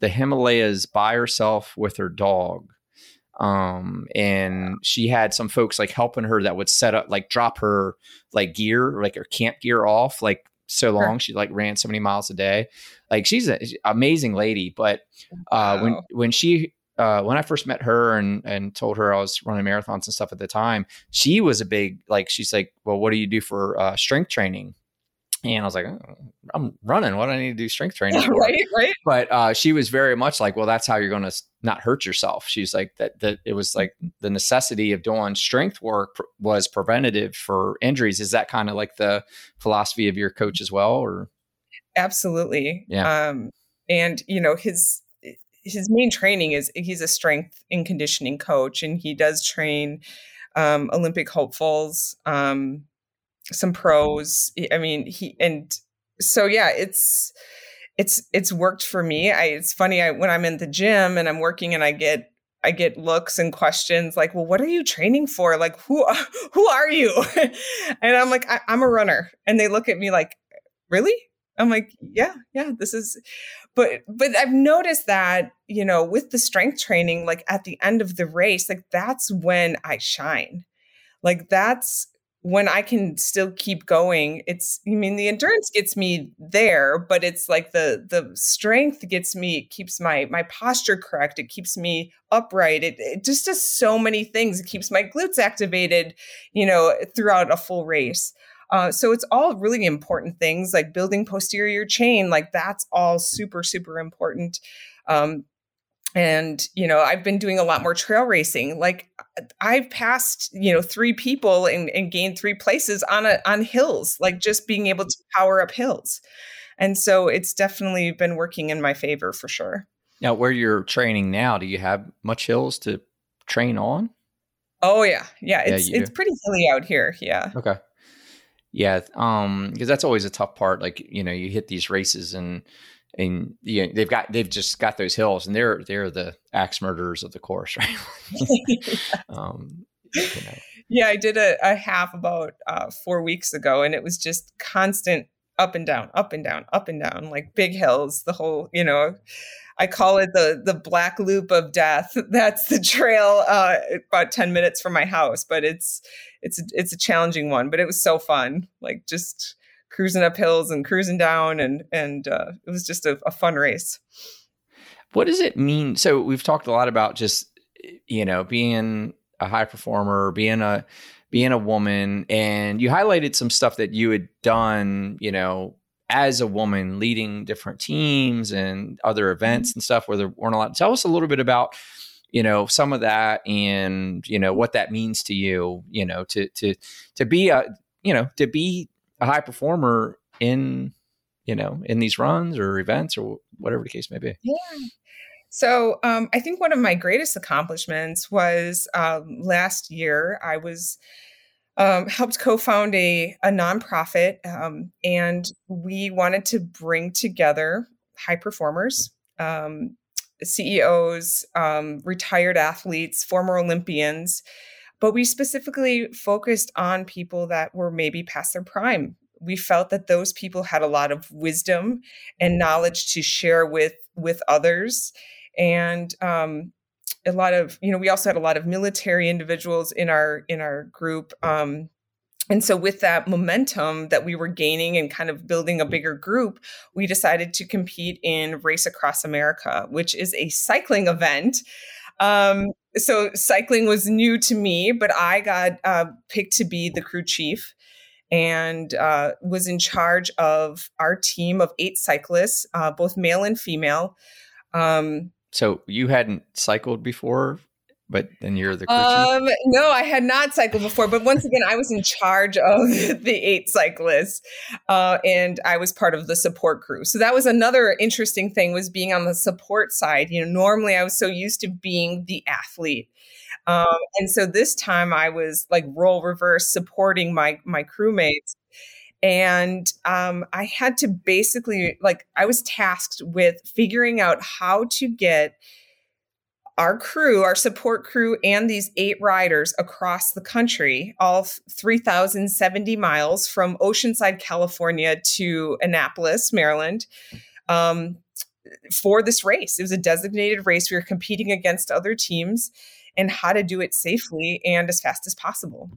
the Himalayas by herself with her dog um and she had some folks like helping her that would set up like drop her like gear like her camp gear off like so long she like ran so many miles a day like she's an amazing lady but uh wow. when when she uh, when I first met her and and told her I was running marathons and stuff at the time, she was a big like she's like, well, what do you do for uh, strength training? And I was like, oh, I'm running. What do I need to do strength training for? right, right. But uh, she was very much like, well, that's how you're going to not hurt yourself. She's like that. That it was like the necessity of doing strength work was preventative for injuries. Is that kind of like the philosophy of your coach as well, or? Absolutely. Yeah. Um, and you know his his main training is he's a strength and conditioning coach, and he does train um, Olympic hopefuls, um, some pros. I mean, he and so yeah, it's it's it's worked for me. I it's funny I when I'm in the gym and I'm working and I get I get looks and questions like, "Well, what are you training for? Like, who who are you?" and I'm like, I, "I'm a runner," and they look at me like, "Really?" I'm like, "Yeah, yeah, this is." But but I've noticed that you know with the strength training, like at the end of the race, like that's when I shine. Like that's when I can still keep going, it's I mean the endurance gets me there, but it's like the the strength gets me keeps my my posture correct. It keeps me upright. It, it just does so many things. It keeps my glutes activated, you know, throughout a full race. Uh, so it's all really important things like building posterior chain. Like that's all super super important. Um, and you know i've been doing a lot more trail racing like i've passed you know three people and, and gained three places on a on hills like just being able to power up hills. And so it's definitely been working in my favor for sure. Now where you're training now do you have much hills to train on? Oh yeah. Yeah it's yeah, it's pretty hilly out here. Yeah. Okay. Yeah um because that's always a tough part like you know you hit these races and and you know, they've got they've just got those hills and they're they're the axe murderers of the course right um, you know. yeah i did a, a half about uh, four weeks ago and it was just constant up and down up and down up and down like big hills the whole you know i call it the the black loop of death that's the trail uh, about 10 minutes from my house but it's it's it's a challenging one but it was so fun like just cruising up hills and cruising down, and and uh, it was just a, a fun race. What does it mean? So we've talked a lot about just you know being a high performer, being a being a woman, and you highlighted some stuff that you had done, you know, as a woman leading different teams and other events mm-hmm. and stuff where there weren't a lot. Tell us a little bit about, you know, some of that and, you know, what that means to you, you know, to, to, to be a, you know, to be a high performer in you know in these runs or events or whatever the case may be. Yeah. So um, i think one of my greatest accomplishments was um, last year i was um, helped co-found a, a nonprofit um, and we wanted to bring together high performers um, ceos um, retired athletes former olympians but we specifically focused on people that were maybe past their prime. We felt that those people had a lot of wisdom and knowledge to share with with others, and um, a lot of you know we also had a lot of military individuals in our in our group. Um, and so, with that momentum that we were gaining and kind of building a bigger group, we decided to compete in Race Across America, which is a cycling event. Um, so cycling was new to me, but I got uh, picked to be the crew chief and uh, was in charge of our team of eight cyclists, uh, both male and female. Um, so you hadn't cycled before but then you're the um no i had not cycled before but once again i was in charge of the eight cyclists uh, and i was part of the support crew. So that was another interesting thing was being on the support side. You know normally i was so used to being the athlete um, and so this time i was like role reverse supporting my my crewmates. And um, i had to basically like i was tasked with figuring out how to get our crew, our support crew, and these eight riders across the country, all 3,070 miles from Oceanside, California to Annapolis, Maryland, um, for this race. It was a designated race. We were competing against other teams and how to do it safely and as fast as possible.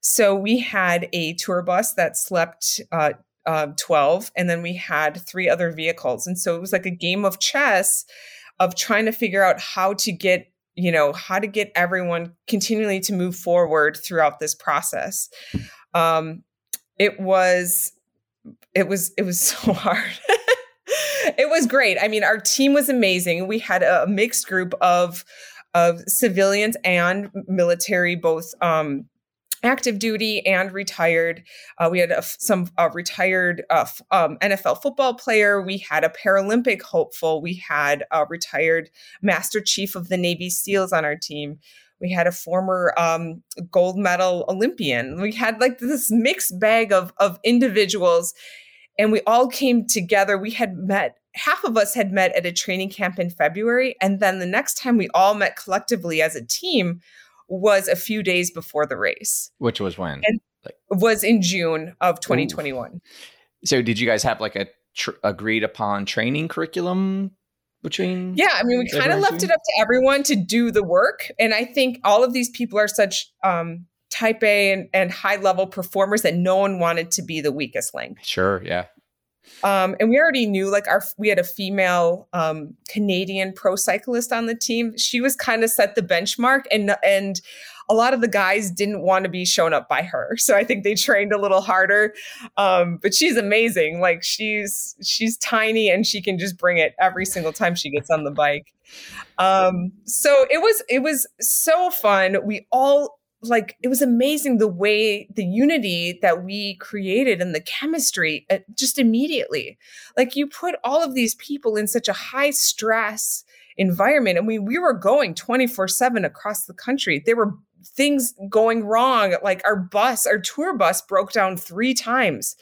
So we had a tour bus that slept uh, uh, 12, and then we had three other vehicles. And so it was like a game of chess of trying to figure out how to get you know how to get everyone continually to move forward throughout this process. Um it was it was it was so hard. It was great. I mean our team was amazing. We had a mixed group of of civilians and military both um active duty and retired. Uh, we had a, some uh, retired uh, um, NFL football player. We had a Paralympic hopeful. We had a retired Master Chief of the Navy SEALs on our team. We had a former um, gold medal Olympian. We had like this mixed bag of of individuals, and we all came together. We had met. Half of us had met at a training camp in February, and then the next time we all met collectively as a team was a few days before the race. Which was when? And was in June of 2021. Ooh. So did you guys have like a tr- agreed upon training curriculum between Yeah, I mean we kind of left it up to everyone to do the work and I think all of these people are such um type A and, and high level performers that no one wanted to be the weakest link. Sure, yeah. Um, and we already knew like our we had a female um, Canadian pro cyclist on the team. She was kind of set the benchmark, and and a lot of the guys didn't want to be shown up by her. So I think they trained a little harder. Um, but she's amazing. Like she's she's tiny and she can just bring it every single time she gets on the bike. Um, so it was it was so fun. We all like it was amazing the way the unity that we created and the chemistry uh, just immediately. Like you put all of these people in such a high stress environment and we we were going 24/7 across the country. There were things going wrong like our bus our tour bus broke down 3 times.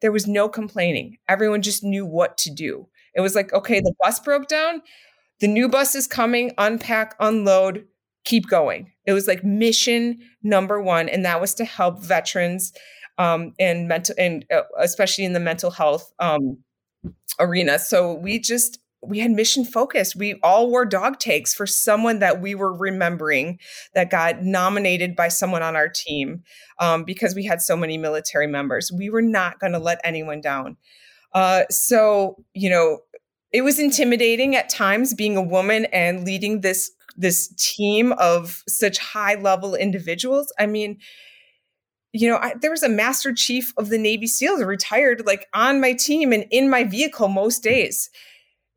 There was no complaining. Everyone just knew what to do. It was like okay the bus broke down. The new bus is coming unpack unload keep going. It was like mission number one, and that was to help veterans um, and mental, and uh, especially in the mental health um, arena. So we just we had mission focused. We all wore dog tags for someone that we were remembering that got nominated by someone on our team um, because we had so many military members. We were not going to let anyone down. Uh, so you know, it was intimidating at times being a woman and leading this this team of such high level individuals. I mean, you know, I, there was a master chief of the Navy SEALs retired like on my team and in my vehicle most days.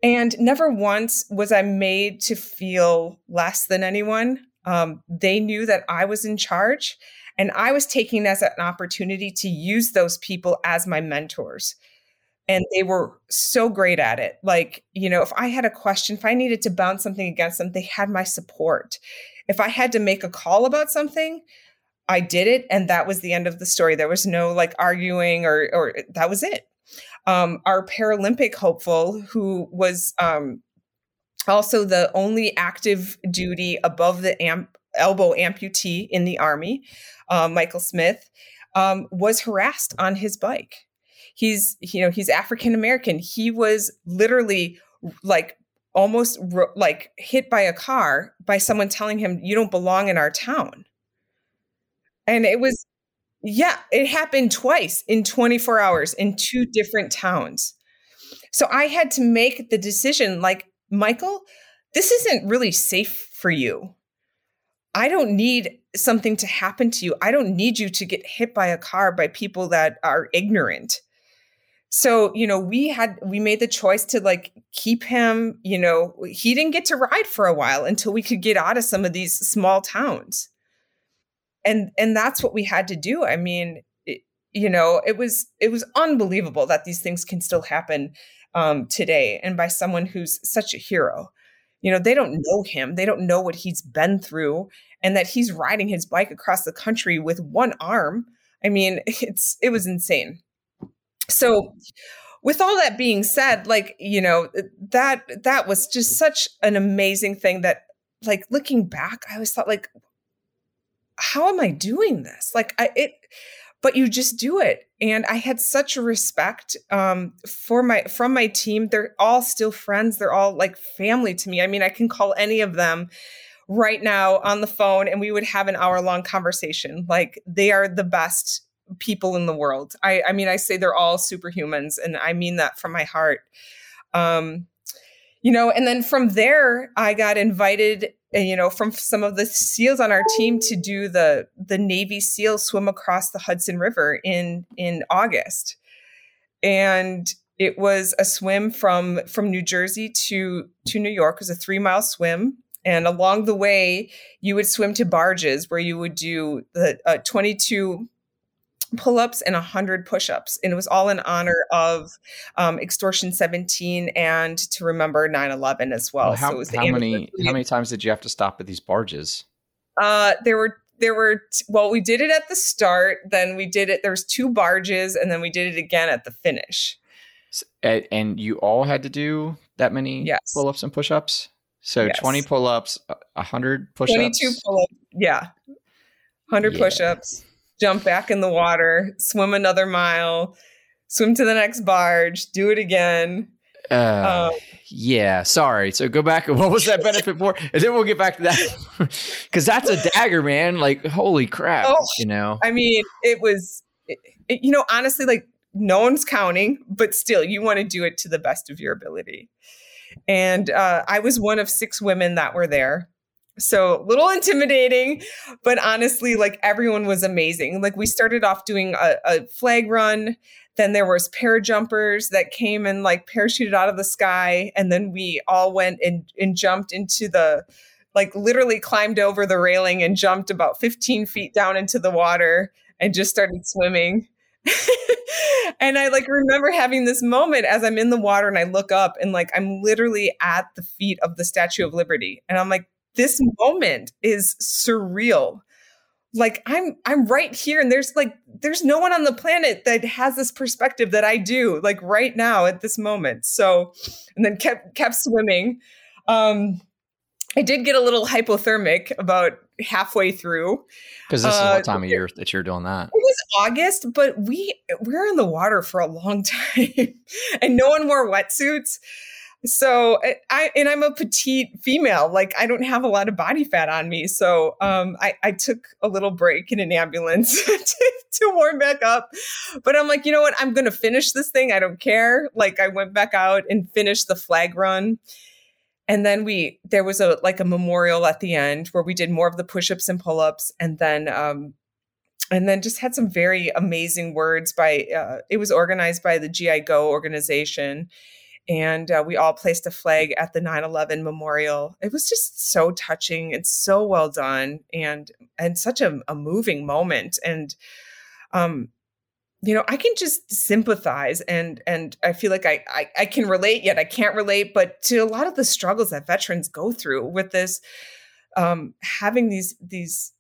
And never once was I made to feel less than anyone. Um, they knew that I was in charge, and I was taking as an opportunity to use those people as my mentors and they were so great at it. Like, you know, if I had a question, if I needed to bounce something against them, they had my support. If I had to make a call about something, I did it and that was the end of the story. There was no like arguing or or that was it. Um, our Paralympic hopeful who was um, also the only active duty above the amp- elbow amputee in the army, uh, Michael Smith, um, was harassed on his bike he's you know he's african american he was literally like almost like hit by a car by someone telling him you don't belong in our town. And it was yeah it happened twice in 24 hours in two different towns. So i had to make the decision like michael this isn't really safe for you. I don't need something to happen to you. I don't need you to get hit by a car by people that are ignorant so, you know, we had we made the choice to like keep him, you know, he didn't get to ride for a while until we could get out of some of these small towns. And and that's what we had to do. I mean, it, you know, it was it was unbelievable that these things can still happen um today and by someone who's such a hero. You know, they don't know him. They don't know what he's been through and that he's riding his bike across the country with one arm. I mean, it's it was insane. So with all that being said, like, you know, that that was just such an amazing thing that like looking back, I always thought like how am I doing this? Like I it but you just do it. And I had such a respect um, for my from my team. They're all still friends. They're all like family to me. I mean, I can call any of them right now on the phone and we would have an hour long conversation. Like they are the best people in the world. I, I mean, I say they're all superhumans, and I mean that from my heart. Um, you know, and then from there, I got invited, you know, from some of the SEALs on our team to do the the Navy SEAL swim across the Hudson River in in August, and it was a swim from from New Jersey to to New York. It was a three mile swim, And along the way, you would swim to barges where you would do the uh, 22 pull-ups and 100 push-ups and it was all in honor of um, extortion 17 and to remember 9-11 as well, well how, so how many how many times did you have to stop at these barges? Uh, there were there were well we did it at the start then we did it there was two barges and then we did it again at the finish. And, and you all had to do that many yes. pull-ups and push-ups? So yes. 20 pull-ups 100 push-ups? 22 pull-ups yeah. 100 yeah. push-ups jump back in the water swim another mile swim to the next barge do it again uh, um, yeah, sorry. So go back. And what was that benefit for? And then we'll get back to that because that's a dagger, man. Like, holy crap! Oh, you know. I mean, it was, it, it, you know, honestly, like no one's counting, but still, you want to do it to the best of your ability. And uh, I was one of six women that were there. So a little intimidating, but honestly, like everyone was amazing. Like we mm. started off doing a, a flag run then there was parajumpers that came and like parachuted out of the sky and then we all went and, and jumped into the like literally climbed over the railing and jumped about 15 feet down into the water and just started swimming and i like remember having this moment as i'm in the water and i look up and like i'm literally at the feet of the statue of liberty and i'm like this moment is surreal. Like i'm i'm right here and there's like there's no one on the planet that has this perspective that i do like right now at this moment. So and then kept kept swimming. Um i did get a little hypothermic about halfway through. Because this uh, is what time of year that you're doing that. It was august but we we are in the water for a long time and no one wore wetsuits so I and I'm a petite female. Like I don't have a lot of body fat on me. So um, I, I took a little break in an ambulance to, to warm back up. But I'm like, you know what? I'm gonna finish this thing. I don't care. Like I went back out and finished the flag run. And then we there was a like a memorial at the end where we did more of the push-ups and pull-ups, and then um, and then just had some very amazing words by uh, it was organized by the GI Go organization and uh, we all placed a flag at the 9-11 memorial. It was just so touching and so well done and and such a, a moving moment. And um you know i can just sympathize and and i feel like I, I i can relate yet i can't relate but to a lot of the struggles that veterans go through with this um having these these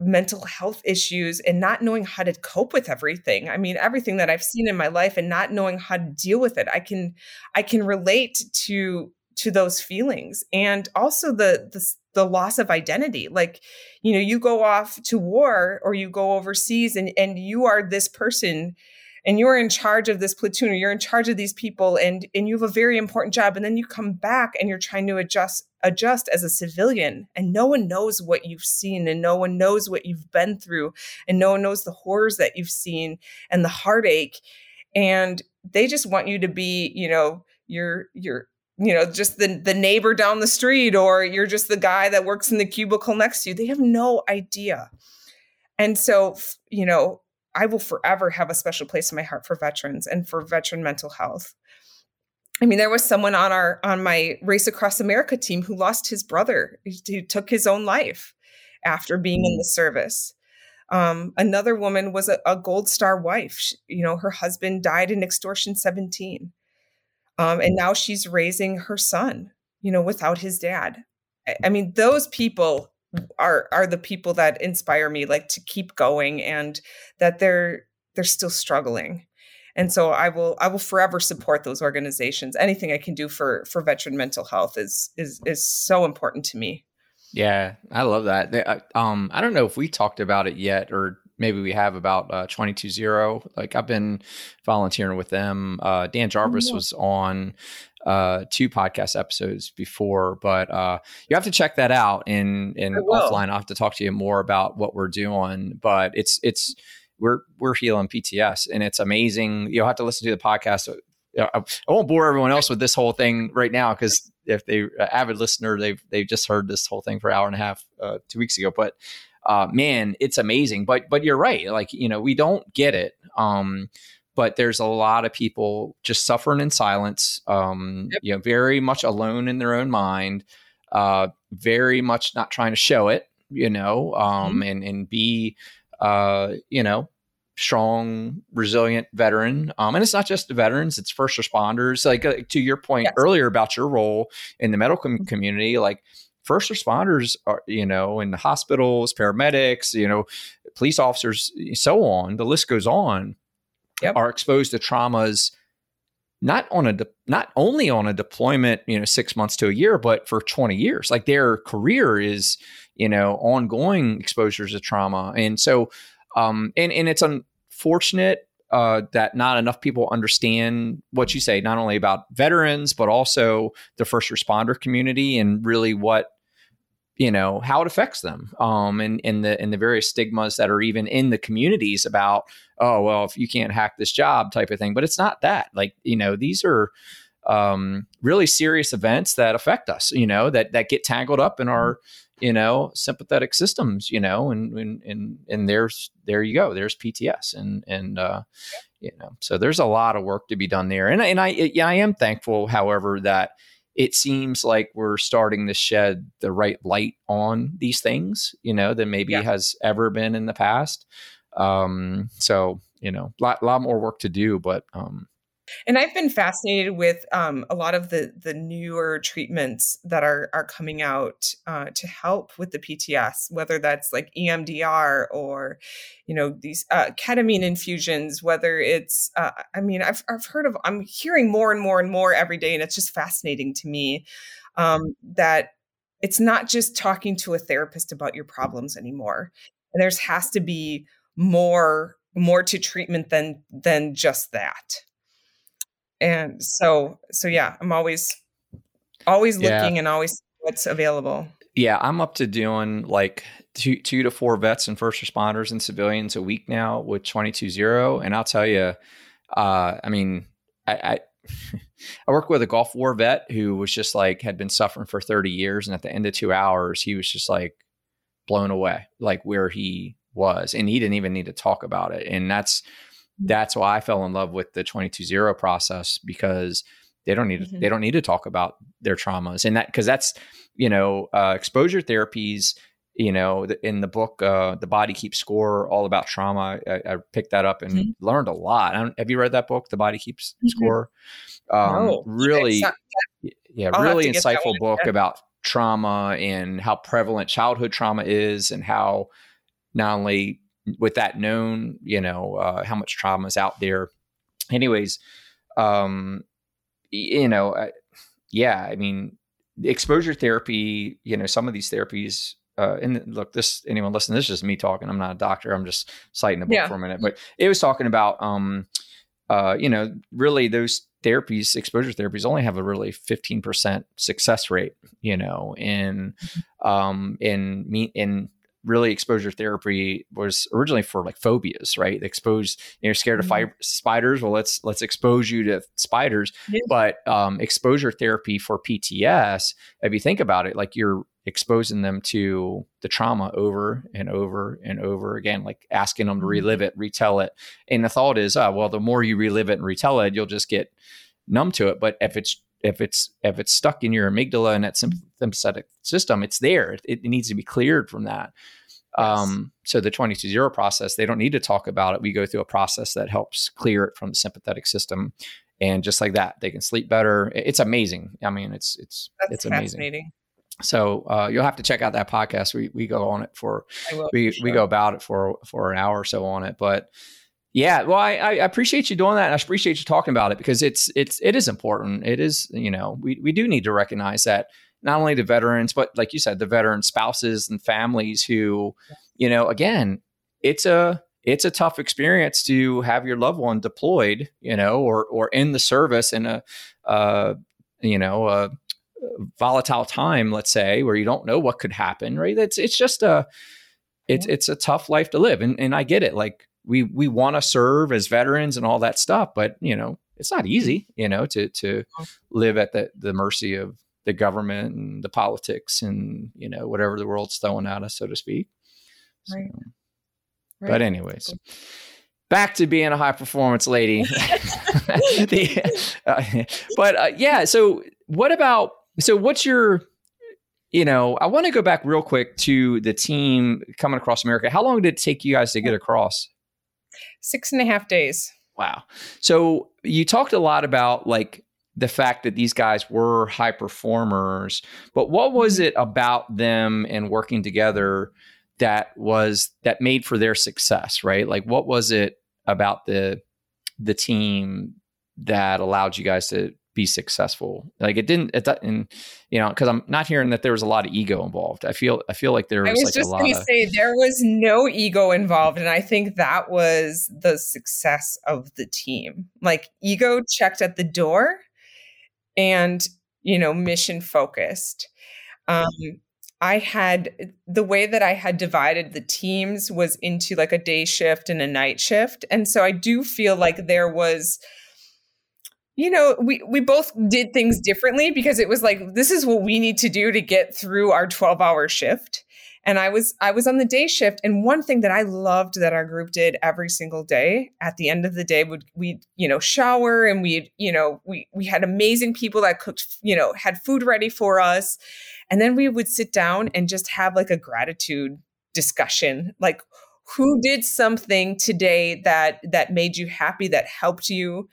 mental health issues and not knowing how to cope with everything. I mean everything that i've seen in my life and not knowing how to deal with it. I can i can relate to to those feelings and also the the, the loss of identity. Like you know you go off to war or you go overseas and and you are this person and you're in charge of this platoon or you're in charge of these people and and you have a very important job and then you come back and you're trying to adjust adjust as a civilian and no one knows what you've seen and no one knows what you've been through and no one knows the horrors that you've seen and the heartache and they just want you to be you know you're you're you know just the the neighbor down the street or you're just the guy that works in the cubicle next to you. They have no idea. And so you know I will forever have a special place in my heart for veterans and for veteran mental health. I mean, there was someone on our on my Race Across America team who lost his brother, who took his own life after being in the service. Um, another woman was a, a, Gold Star wife. She, you know, her husband died in extortion 17. Um, and now she's raising her son, you know, without his dad. I, I mean, those people are are the people that inspire me like to keep going and that they're they're still struggling. And so i will i will forever support those organizations. Anything i can do for for veteran mental health is is is so important to me. Yeah i love that. Uh, um i don't know if we talked about it yet or maybe we have about uh 220 like i've been volunteering with them. Uh dan jarvis oh, yeah. was on uh, two podcast episodes before, but uh, you have to check that out. In in offline, I'll have to talk to you more about what we're doing. But it's it's we're we're healing PTS, and it's amazing. You'll have to listen to the podcast. I won't bore everyone else with this whole thing right now because if they uh, avid listener, they've they've just heard this whole thing for an hour and a half uh, two weeks ago. But uh, man, it's amazing. But but you're right. Like you know, we don't get it. Um, but there's a lot of people just suffering in silence, um, yep. you know, very much alone in their own mind. uh, very much not trying to show it, you know, um, mm-hmm. and and be, uh, you know, strong, resilient veteran. Um, and it's not just the veterans; it's first responders. Like uh, to your point yes. earlier about your role in the medical mm-hmm. community, like first responders are, you know, in the hospitals, paramedics, you know, police officers, so on. The list goes on. Yep. Are exposed to traumas not on a de- not only on a deployment, you know, six months to a year, but for twenty years. Like their career is, you know, ongoing exposures to trauma, and so, um, and and it's unfortunate uh, that not enough people understand what you say, not only about veterans, but also the first responder community and really what you know how it affects them um and and the and the various stigmas that are even in the communities about oh well if you can't hack this job type of thing. But it's not that. Like you know these are um really serious events that affect us you know that that get tangled up in our you know sympathetic systems you know and and and, and there's there you go there's pts and and uh you know so there's a lot of work to be done there. And and i yeah i am thankful however that it seems like we're starting to shed the right light on these things, you know, than maybe yeah. has ever been in the past. Um, so, you know, a lot, lot more work to do, but um, and I've been fascinated with um, a lot of the the newer treatments that are are coming out uh, to help with the PTS, whether that's like EMDR or, you know, these uh, ketamine infusions. Whether it's, uh, I mean, I've I've heard of, I'm hearing more and more and more every day, and it's just fascinating to me um, that it's not just talking to a therapist about your problems anymore, and there's has to be more more to treatment than than just that and so so yeah i'm always always looking yeah. and always what's available yeah i'm up to doing like two two to four vets and first responders and civilians a week now with 22-0 and i'll tell you uh i mean i, I I work with a Gulf War vet who was just like had been suffering for 30 years. And at the end of two hours, he was just like blown away, like where he was. And he didn't even need to talk about it. And that's that's why I fell in love with the 22-0 process because they don't need mm-hmm. they don't need to talk about their traumas and that because that's you know uh, exposure therapies you know in the book uh, the body keeps score all about trauma i, I picked that up and mm-hmm. learned a lot have you read that book the body keeps mm-hmm. score um, no. really yeah I'll really insightful book about trauma and how prevalent childhood trauma is and how not only with that known, you know, uh, how much trauma is out there. Anyways, um, you know, uh, yeah, I mean, exposure therapy, you know, some of these therapies, uh, and look, this anyone listen, this is just me talking. I'm not a doctor. I'm just citing the book yeah. for a minute, but it was talking about, um, uh, you know, really those therapies, exposure therapies, only have a really 15% success rate, you know, in, mm-hmm. um, in me in really exposure therapy was originally for like phobias, right? Exposed, you're scared mm-hmm. of fi- spiders. Well, let's let's expose you to spiders. Yeah. But um, exposure therapy for PTS, if you think about it, like you're exposing them to the trauma over and over and over again, like asking them to mm-hmm. relive it, retell it. And the thought is, oh, well, the more you relive it and retell it, you'll just get numb to it. But if it's if it's if it's stuck in your amygdala and that sympathetic system, it's there. It, it needs to be cleared from that. Yes. Um, so the 22-0 process, they don't need to talk about it. We go through a process that helps clear it from the sympathetic system. And just like that, they can sleep better. It's amazing. I mean, it's it's That's it's amazing. So uh, you'll have to check out that podcast. We we go on it for we sure. we go about it for for an hour or so on it. But yeah, well, I, I appreciate you doing that. And I appreciate you talking about it because it's it's it is important. It is you know we we do need to recognize that not only the veterans, but like you said, the veteran spouses and families who, you know, again, it's a it's a tough experience to have your loved one deployed, you know, or or in the service in a uh, you know a volatile time, let's say, where you don't know what could happen. Right? It's it's just a it's it's a tough life to live, and and I get it. Like we we want to serve as veterans and all that stuff, but you know it's not easy, you know, to to live at the the mercy of the government and the politics and you know whatever the world's throwing at us, so to speak. Right. Right. But anyways. Back to being a high performance lady. the, uh, but uh, yeah, so what about so what's your you know, I want to go back real quick to the team coming across America. How long did it take you guys to get across? Six and a half days. Wow. So you talked a lot about like the fact that these guys were high performers, but what was mm-hmm. it about them and working together that was that made for their success, right? Like what was it about the the team that allowed you guys to be successful. Like it didn't, it, and you know, because I'm not hearing that there was a lot of ego involved. I feel, I feel like there was. I was like just going to say there was no ego involved, and I think that was the success of the team. Like ego checked at the door, and you know, mission focused. Um, I had the way that I had divided the teams was into like a day shift and a night shift, and so I do feel like there was you know, we we both did things differently because it was like this is what we need to do to get through our 12-hour shift. And I was I was on the day shift. And one thing that I loved that our group did every single day at the end of the day would we you know shower and we you know we we had amazing people that cooked you know had food ready for us. And then we would sit down and just have like a gratitude discussion. Like who did something today that that made you happy that helped you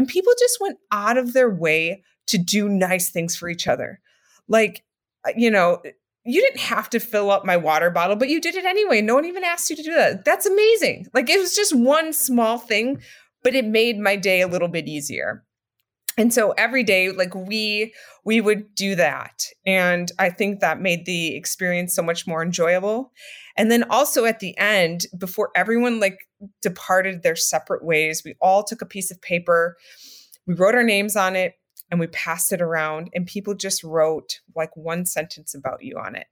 and people just went out of their way to do nice things for each other. Like uh, you know you didn't have to fill up my water bottle but you did it anyway. No one even asked you to do that. That's amazing. Like it was just one small thing but it made my day a little bit easier. And so every day like we we would do that. And i think that made the experience so much more enjoyable and then also at the end before everyone like departed their separate ways we all took a piece of paper we wrote our names on it and we passed it around and people just wrote like one sentence about you on it.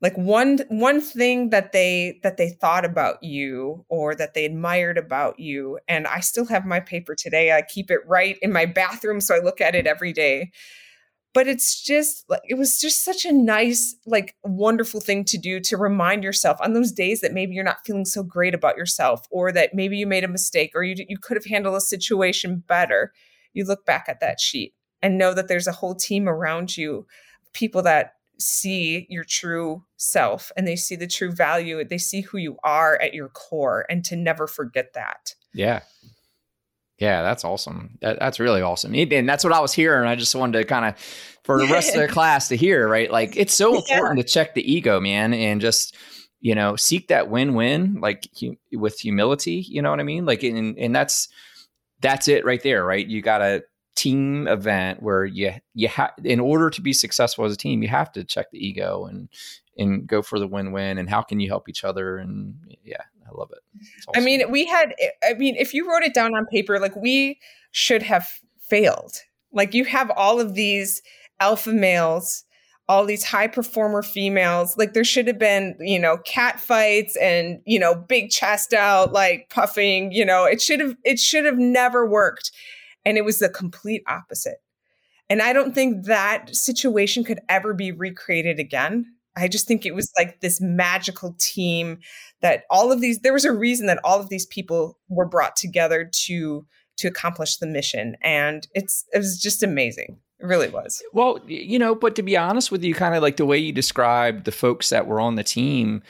Like one one thing that they that they thought about you or that they admired about you and i still have my paper today. I keep it right in my bathroom so i look at it every day but it's just like it was just such a nice like wonderful thing to do to remind yourself on those days that maybe you're not feeling so great about yourself or that maybe you made a mistake or you you could have handled a situation better. You look back at that sheet and know that there's a whole team around you people that see your true self and they see the true value. They see who you are at your core and to never forget that. Yeah yeah that's awesome. That, that's really awesome. And that's what i was hearing. I just wanted to kind of for the rest of the class to hear right? Like it's so important yeah. to check the ego man and just you know seek that win-win like hu- with humility you know what i mean? Like and, and that's that's it right there right? You gotta team event where you you have in order to be successful as a team you have to check the ego and and go for the win-win and how can you help each other? And yeah i love it awesome. i mean we had eh, i mean if you wrote it down on paper like we should have failed like you have all of these alpha males all these high performer females like there should have been you know cat fights and you know big chest out like puffing you know it should have it should have never worked and it was the complete opposite. And I don't think that situation could ever be recreated again. I just think it was like this magical team that all of these there was a reason that all of these people were brought together to to accomplish the mission and it's it was just amazing. It really was. Well, you know, but to be honest with you kind of like the way you described the folks that were on the team,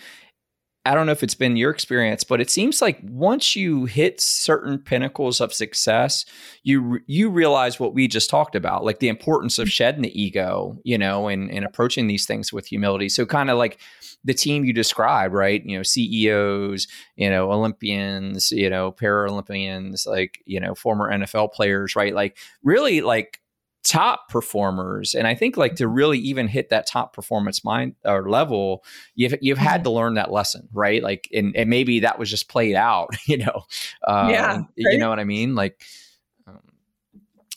I don't know if it's been your experience, but it seems like once you hit certain pinnacles of success, you you realize what we just talked about, like the importance of shedding the ego, you know, and and approaching these things with humility. So kind of like the team you described, right? You know, CEOs, you know, Olympians, you know, Paralympians, like you know, former NFL players, right? Like really, like top performers and i think like to really even hit that top performance mind or level you've you've had mm-hmm. to learn that lesson right? Like and, and maybe that was just played out you know? Um, yeah right? you know what i mean? Like um,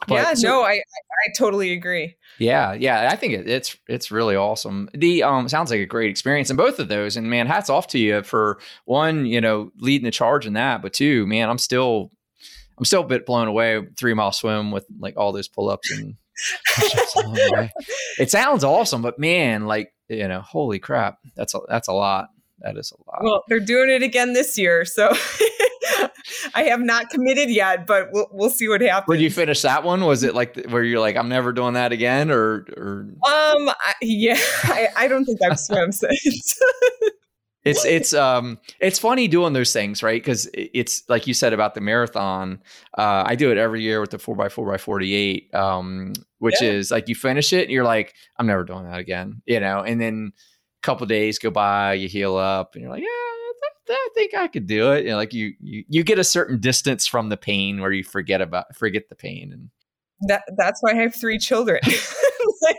yeah so, no I, I totally agree. Yeah yeah i think it, it's it's really awesome. The um sounds like a great experience in both of those and man hats off to you for one you know leading the charge in that but two man i'm still I'm still a bit blown away. Three mile swim with like all those pull ups and it sounds awesome, but man, like you know, holy crap, that's a that's a lot. That is a lot. Well, they're doing it again this year, so I have not committed yet, but we'll we'll see what happens. Would you finish that one? Was it like where you're like, I'm never doing that again, or or? Um, I, yeah, I, I don't think I've swam since. It's it's um it's funny doing those things right because it's like you said about the marathon uh i do it every year with the 4x4 by 48 um which yeah. is like you finish it and you're like i'm never doing that again you know and then a couple days go by you heal up and you're like yeah I think I could do it. You know, like you, you, you get a certain distance from the pain where you forget about forget the pain, and that that's why I have three children. like,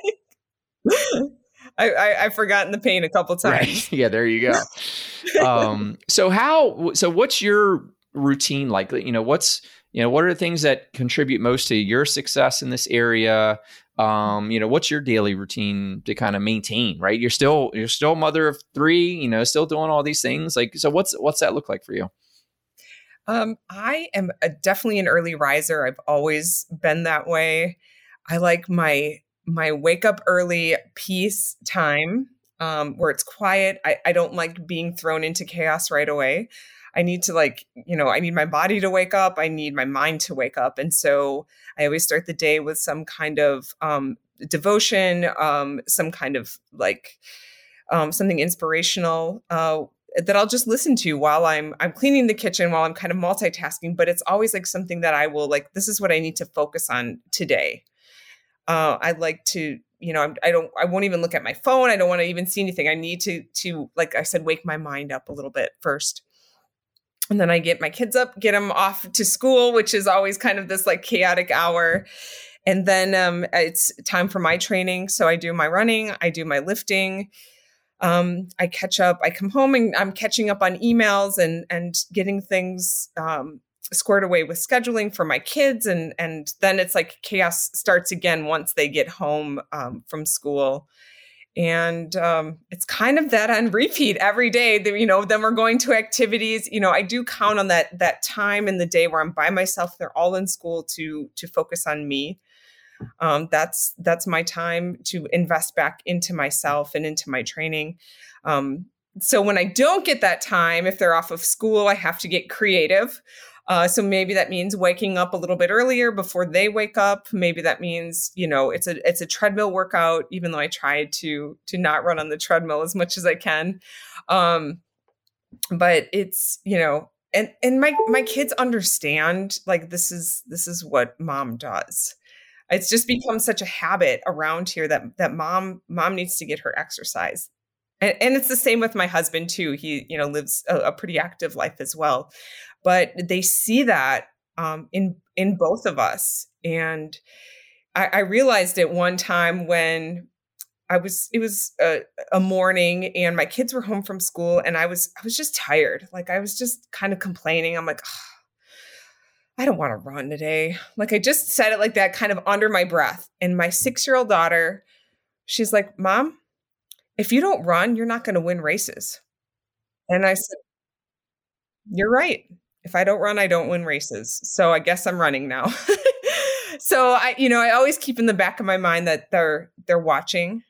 I, I have forgotten the pain a couple times. Right. Yeah, there you go. um, so how? So what's your routine like? You know, what's you know what are the things that contribute most to your success in this area? Um, you know, what's your daily routine to kind of maintain? Right, you're still you're still a mother of three. You know, still doing all these things. Like, so what's what's that look like for you? Um, I am a, definitely an early riser. I've always been that way. I like my my wake up early peace time um, where it's quiet. I, I don't like being thrown into chaos right away. I need to like, you know, I need my body to wake up. I need my mind to wake up. And so I always start the day with some kind of um, devotion, um, some kind of like um, something inspirational uh, that I'll just listen to while I'm I'm cleaning the kitchen, while I'm kind of multitasking. But it's always like something that I will like. This is what I need to focus on today. Uh, I like to, you know, I don't, I won't even look at my phone. I don't want to even see anything. I need to, to, like I said, wake my mind up a little bit first. And then I get my kids up, get them off to school, which is always kind of this like chaotic hour. And then um, it's time for my training. So I do my running, I do my lifting. Um, I catch up. I come home and I'm catching up on emails and and getting things um, squared away with scheduling for my kids and and then it's like chaos starts again once they get home um, from school. And um, it's kind of that on repeat every day that you know then we're going to activities. You know i do count on that that time in the day where i'm by myself they're all in school to to focus on me. Um, that's that's my time to invest back into myself and into my training. Um, so when i don't get that time if they're off of school i have to get creative uh, so maybe that means waking up a little bit earlier before they wake up. Maybe that means you know it's a it's a treadmill workout. Even though I try to to not run on the treadmill as much as I can, um, but it's you know and and my my kids understand like this is this is what mom does. It's just become such a habit around here that that mom mom needs to get her exercise and, and, it's the same with my husband too he you know lives a, a, pretty active life as well but they see that um, in in both of us. And I, I, realized it one time when i was it was a, a, morning and my kids were home from school and i was i was just tired. Like i was just kind of complaining. I'm like i don't want to run today. Like i just said it like that kind of under my breath. And my six year old daughter she's like mom if you don't run you're not going to win races. And i said you're right if I don't run, I don't win races. So I guess I'm running now. so I, you know, I always keep in the back of my mind that they're they're watching,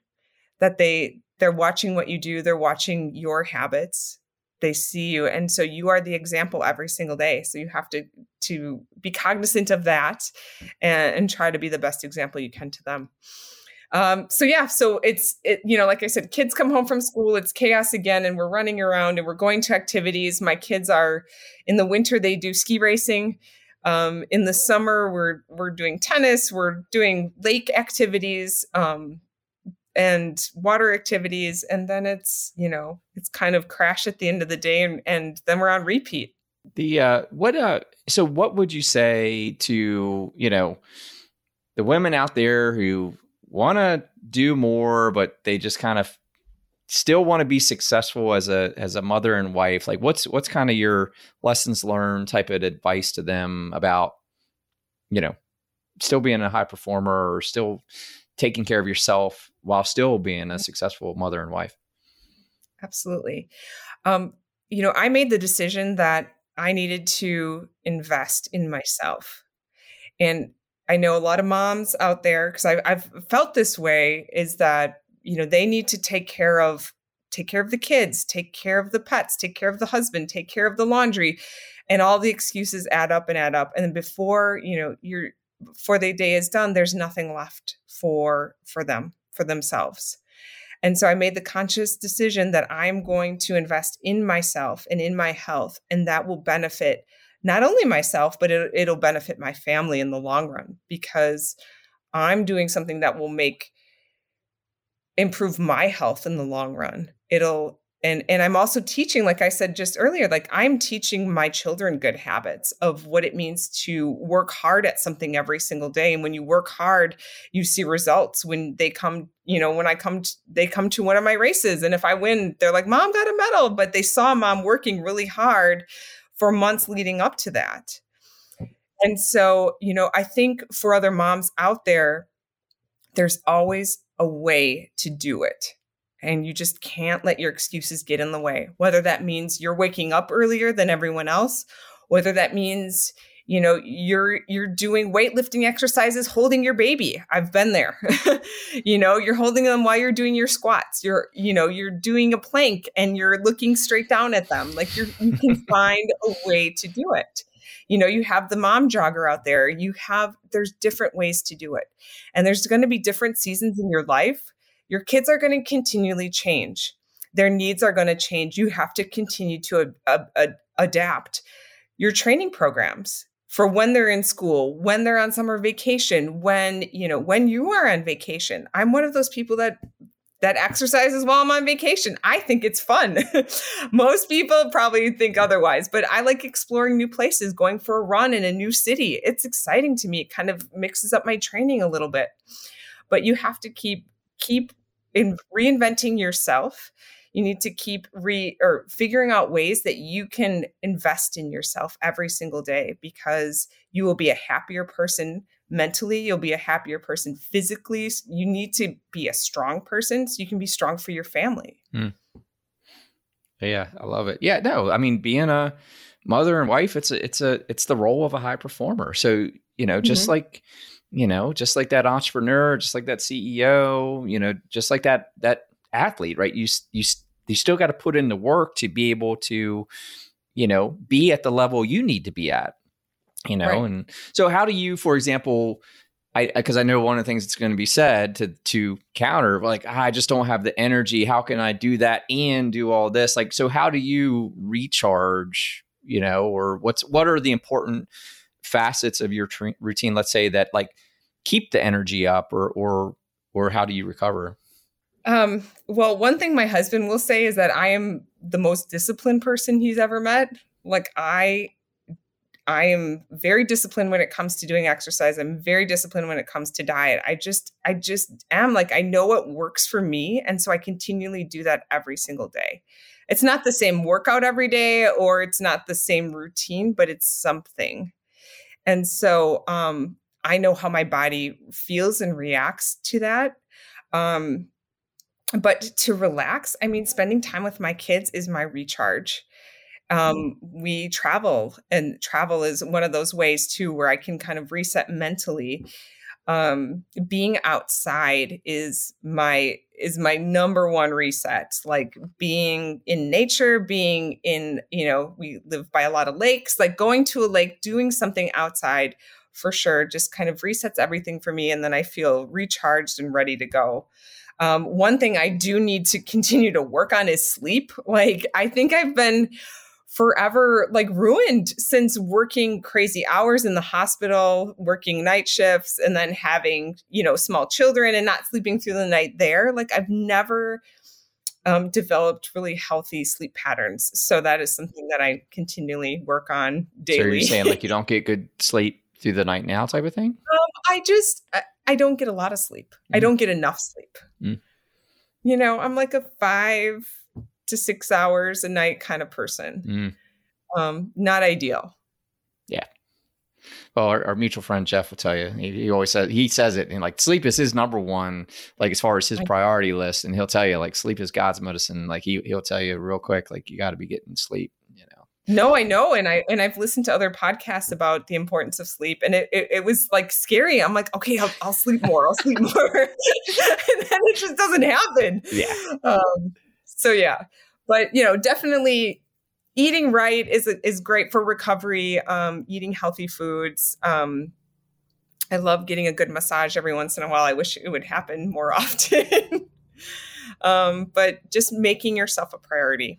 that they they're watching what you do, they're watching your habits. They see you, and so you are the example every single day. So you have to to be cognizant of that, and, and try to be the best example you can to them. Um, so yeah, so it's it, you know, like I said, kids come home from school, it's chaos again, and we're running around and we're going to activities. My kids are in the winter, they do ski racing. Um, in the summer, we're we're doing tennis, we're doing lake activities, um, and water activities, and then it's you know it's kind of crash at the end of the day, and and then we're on repeat. The uh, what uh, so what would you say to you know the women out there who want to do more, but they just kind of still want to be successful as a as a mother and wife. Like, what's what's kind of your lessons learned type of advice to them about, you know, still being a high performer or still taking care of yourself while still being a successful mother and wife? Absolutely. Um, you know, I made the decision that I needed to invest in myself. And I know a lot of moms out there because I've felt this way is that you know they need to take care of take care of the kids, take care of the pets, take care of the husband, take care of the laundry. And all the excuses add up and add up. And then before, you know, you're before the day is done, there's nothing left for for them, for themselves. And so I made the conscious decision that I'm going to invest in myself and in my health, and that will benefit not only myself, but it, it'll benefit my family in the long run because I'm doing something that will make improve my health in the long run. It'll and and i'm also teaching like i said just earlier like i'm teaching my children good habits of what it means to work hard at something every single day and when you work hard you see results when they come you know when i come to, they come to one of my races and if i win they're like mom got a medal but they saw mom working really hard for months leading up to that. And so you know i think for other moms out there there's always a way to do it. And you just can't let your excuses get in the way whether that means you're waking up earlier than everyone else whether that means you know you're you're doing weightlifting exercises holding your baby. I've been there. You know you're holding them while you're doing your squats. You're you know you're doing a plank and you're looking straight down at them. Like you're you can find a way to do it. You know you have the mom jogger out there. You have there's different ways to do it. And there's going to be different seasons in your life. Your kids are going to continually change. Their needs are going to change. You have to continue to adapt your training programs for when they're in school, when they're on summer vacation, when, you know, when you are on vacation. I'm one of those people that that exercises while I'm on vacation. I think it's fun. Most people probably think otherwise, but I like exploring new places, going for a run in a new city. It's exciting to me. It kind of mixes up my training a little bit. But you have to keep keep in reinventing yourself you need to keep re or figuring out ways that you can invest in yourself every single day because you will be a happier person mentally you'll be a happier person physically you need to be a strong person so you can be strong for your family mm. yeah i love it yeah no i mean being a mother and wife it's a it's a it's the role of a high performer so you know just mm-hmm. like you know, just like that entrepreneur, just like that CEO, you know, just like that that athlete, right? You you you still got to put in the work to be able to, you know, be at the level you need to be at, you know. Right. And so, how do you, for example, I because I know one of the things that's going to be said to to counter, like ah, I just don't have the energy. How can I do that and do all this? Like, so how do you recharge? You know, or what's what are the important facets of your tr- routine let's say that like keep the energy up or or or how do you recover um, well one thing my husband will say is that i am the most disciplined person he's ever met. Like i i am very disciplined when it comes to doing exercise. I'm very disciplined when it comes to diet. I just i just am. Like i know what works for me and so i continually do that every single day. It's not the same workout every day or it's not the same routine but it's something. And so um, I know how my body feels and reacts to that. Um, but to relax, I mean, spending time with my kids is my recharge. Um, we travel, and travel is one of those ways too where I can kind of reset mentally. Um, being outside is my is my number one reset like being in nature being in you know we live by a lot of lakes like going to a lake doing something outside for sure just kind of resets everything for me and then i feel recharged and ready to go um, one thing i do need to continue to work on is sleep like i think i've been forever like ruined since working crazy hours in the hospital, working night shifts, and then having, you know, small children and not sleeping through the night there. Like I've never um, developed really healthy sleep patterns. So that is something that I continually work on daily. So you're saying like you don't get good sleep through the night now type of thing? Um, I just, I, don't get a lot of sleep. Mm. I don't get enough sleep. Mm. You know, I'm like a five, to six hours a night kind of person. Mm. Um, not ideal. Yeah. Well, our, our, mutual friend Jeff will tell you. He, he, always says he says it, and like sleep is his number one, like as far as his priority list. And he'll tell you like sleep is God's medicine. Like he he'll tell you real quick, like you got to be getting sleep. No, I know, and I and I've listened to other podcasts about the importance of sleep, and it it, it was like scary. I'm like, okay, I'll, I'll sleep more. I'll sleep more, and then it just doesn't happen. Yeah. Um, so yeah, but you know, definitely eating right is is great for recovery. Um, eating healthy foods. Um, I love getting a good massage every once in a while. I wish it would happen more often. um, but just making yourself a priority.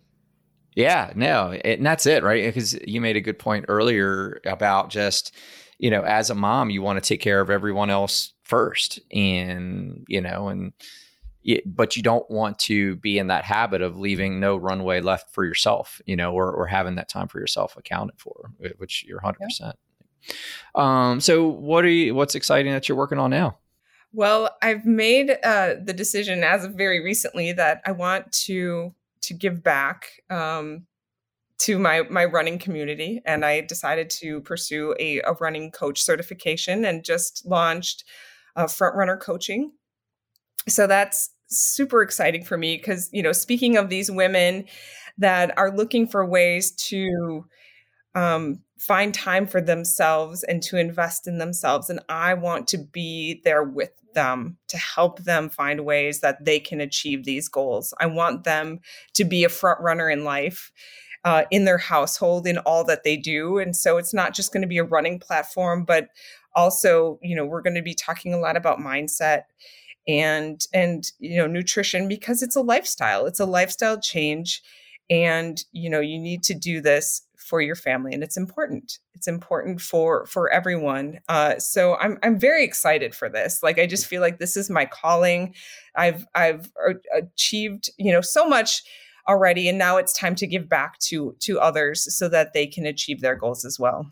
Yeah, no, it, and that's it, right? Because you made a good point earlier about just, you know, as a mom, you want to take care of everyone else first, and you know, and but you don't want to be in that habit of leaving no runway left for yourself, you know, or or having that time for yourself accounted for, which you're hundred yeah. percent. Um, so what are you? What's exciting that you're working on now? Well, I've made uh, the decision as of very recently that I want to to give back um, to my my running community, and I decided to pursue a, a running coach certification and just launched uh, front runner coaching. So that's super exciting for me because you know, speaking of these women that are looking for ways to um, find time for themselves and to invest in themselves. And I want to be there with them to help them find ways that they can achieve these goals. I want them to be a front runner in life. Uh, in their household in all that they do and so it's not just going to be a running platform but also you know we're going to be talking a lot about mindset and and you know nutrition because it's a lifestyle it's a lifestyle change and you know you need to do this for your family and it's important. It's important for for everyone. Uh, so i'm i'm very excited for this. Like i just feel like this is my calling. I've i've achieved you know so much already and now it's time to give back to to others so that they can achieve their goals as well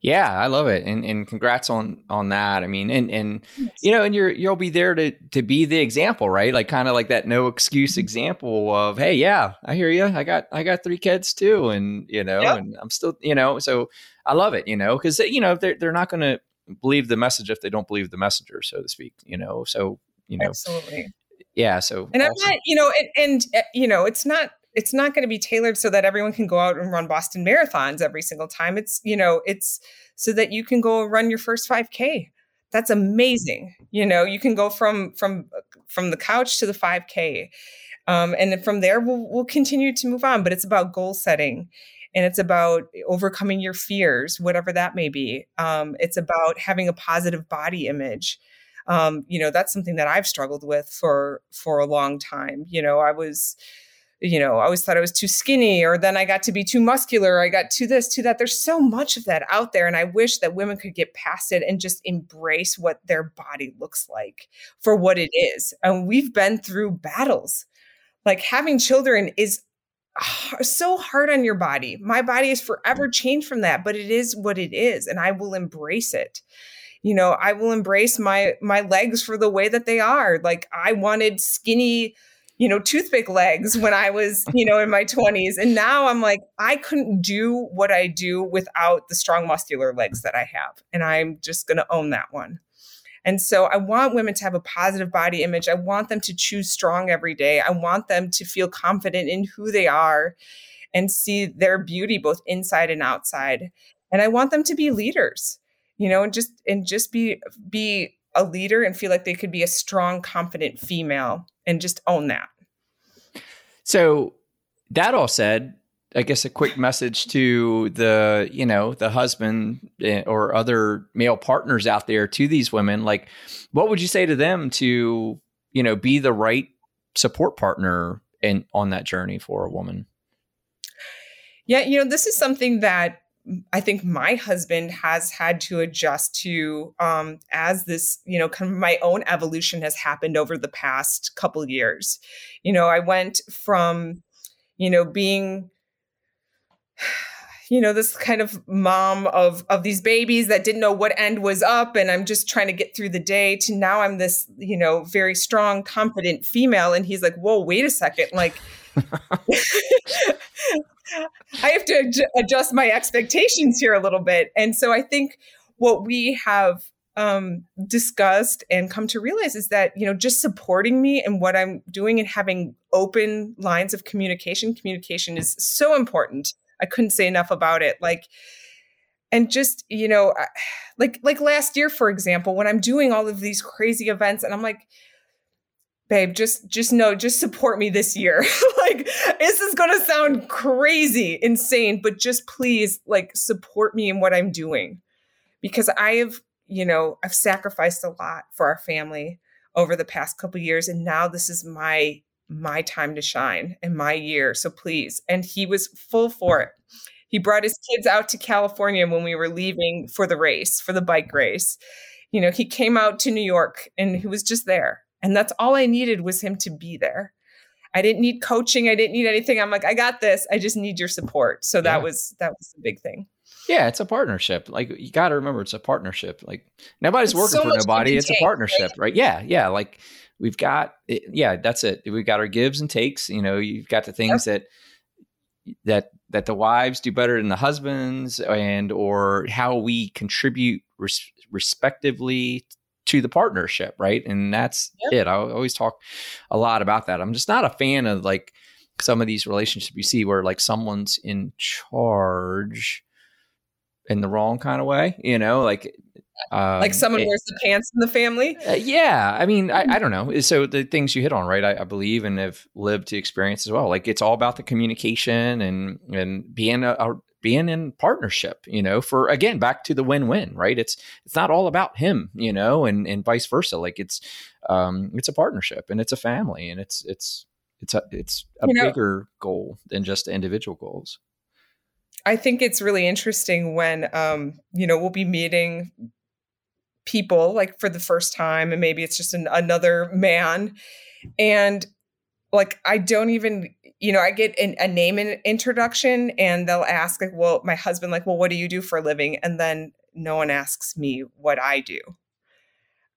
yeah, I love it, and and congrats on on that. I mean, and and yes. you know, and you're you'll be there to to be the example, right? Like kind of like that no excuse mm-hmm. example of, hey, yeah, I hear you. I got I got three kids too, and you know, yep. and I'm still, you know, so I love it, you know, because you know they're they're not going to believe the message if they don't believe the messenger, so to speak, you know. So you know, absolutely, yeah. So and awesome. I'm not, you know, and, and eh, you know, it's not it's not going to be tailored so that everyone can go out and run Boston marathons every single time. It's, you know, it's so that you can go run your first 5K. That's amazing. You know, you can go from from from the couch to the 5K. Um, and from there we'll we'll continue to move on. But it's about goal setting and it's about overcoming your fears, whatever that may be. Um, it's about having a positive body image. Um, you know, that's something that I've struggled with for for a long time. You know, I was you know, I always thought I was too skinny, or then I got to be too muscular, I got to this, to that. There's so much of that out there. And I wish that women could get past it and just embrace what their body looks like for what it is. And we've been through battles. Like having children is so hard on your body. My body is forever changed from that, but it is what it is. And I will embrace it you know i will embrace my my legs for the way that they are like i wanted skinny you know, toothpick legs when I was, you know, in my 20s. And now I'm like, I couldn't do what I do without the strong muscular legs that I have. And I'm just going to own that one. And so I want women to have a positive body image. I want them to choose strong every day. I want them to feel confident in who they are and see their beauty both inside and outside. And I want them to be leaders, you know, and just and just be be a leader and feel like they could be a strong, confident female and just own that. So, that all said, I guess a quick message to the, you know, the husband eh, or other male partners out there to these women, like what would you say to them to, you know, be the right support partner in on that journey for a woman? Yeah, you know, this is something that I think my husband has had to adjust to um, as this, you know, kind of my own evolution has happened over the past couple years. You know, I went from, you know, being you know this kind of mom of of these babies that didn't know what end was up and i'm just trying to get through the day to now i'm this you know very strong confident female and he's like whoa wait a second like I have to ad- adjust my expectations here a little bit. And so I think what we have um, discussed and come to realize is that, you know, just supporting me and what I'm doing and having open lines of communication, communication is so important. I couldn't say enough about it. Like, and just, you know, like, like last year, for example, when I'm doing all of these crazy events and I'm like, babe, just just know, just support me this year. like this is gonna sound crazy, insane, but just please like support me in what I'm doing. Because I have, you know, I've sacrificed a lot for our family over the past couple years. And now this is my my time to shine and my year. So please. And he was full for it. He brought his kids out to California when we were leaving for the race, for the bike race. You know, he came out to New York and he was just there and that's all I needed was him to be there. I didn't need coaching. I didn't need anything. I'm like, I got this. I just need your support. So that was that was the big thing. Yeah, it's a partnership. Like you got to remember, it's a partnership. Like nobody's it's working so for nobody. It's take, a partnership, right? right? Yeah, yeah. Like we've got, it, yeah, that's it. We've got our gives and takes. You know, you've got the things yep. that that that the wives do better than the husbands, and or how we contribute res- respectively to the partnership, right? And that's yep. it. I always talk a lot about that. I'm just not a fan of like some of these relationships you see where like someone's in charge in the wrong kind of way, you know, like um, like someone it, wears the pants in the family. Uh, yeah, I mean, I, I, don't know. So the things you hit on, right? I, I, believe and have lived to experience as well. Like it's all about the communication and and being a, a being in partnership, you know, for again, back to the win-win, right? It's it's not all about him, you know, and and vice versa. Like it's um it's a partnership and it's a family and it's it's it's a it's a you bigger know, goal than just individual goals. I think it's really interesting when um, you know, we'll be meeting people like for the first time and maybe it's just an, another man and like I don't even you know, I get an, a name in introduction and they'll ask like, well, my husband like, well, what do you do for a living? And then no one asks me what I do.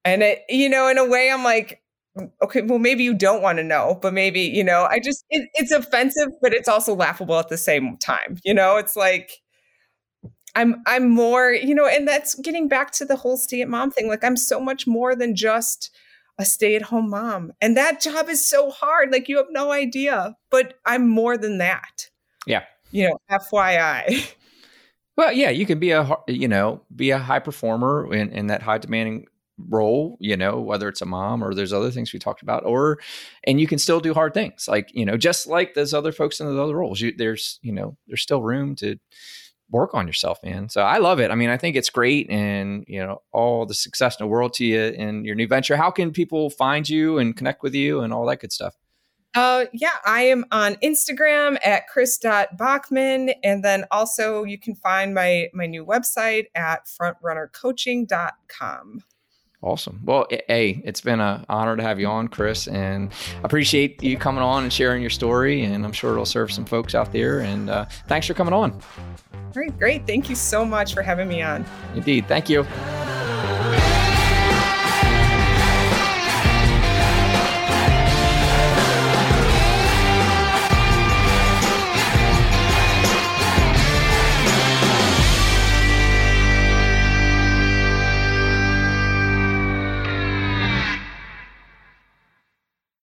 And it, you know, in a way I'm like, mm, okay, well, maybe you don't want to know, but maybe, you know, I just, it, it's offensive, but it's also laughable at the same time. You know, it's like, I'm, I'm more, you know, and that's getting back to the whole stay at mom thing. Like I'm so much more than just, a stay at home mom. And that job is so hard. Like you have no idea. But I'm more than that. Yeah. You know, FYI. Well, yeah, you can be a you know be a high performer in, in that high demanding role. You know, whether it's a mom or there's other things we talked about, or and you can still do hard things. Like you know, just like those other folks in those other roles. You, there's you know there's still room to work on yourself, man. So I love it. I mean, I think it's great and, you know, all the success in the world to you in your new venture. How can people find you and connect with you and all that good stuff? Uh, yeah, I am on Instagram at chris.bachman. And then also you can find my, my new website at frontrunnercoaching.com. Awesome. Well, hey, it's been an honor to have you on, Chris, and I appreciate you coming on and sharing your story. And I'm sure it'll serve some folks out there. And uh, thanks for coming on. All right, great. Thank you so much for having me on. Indeed. Thank you.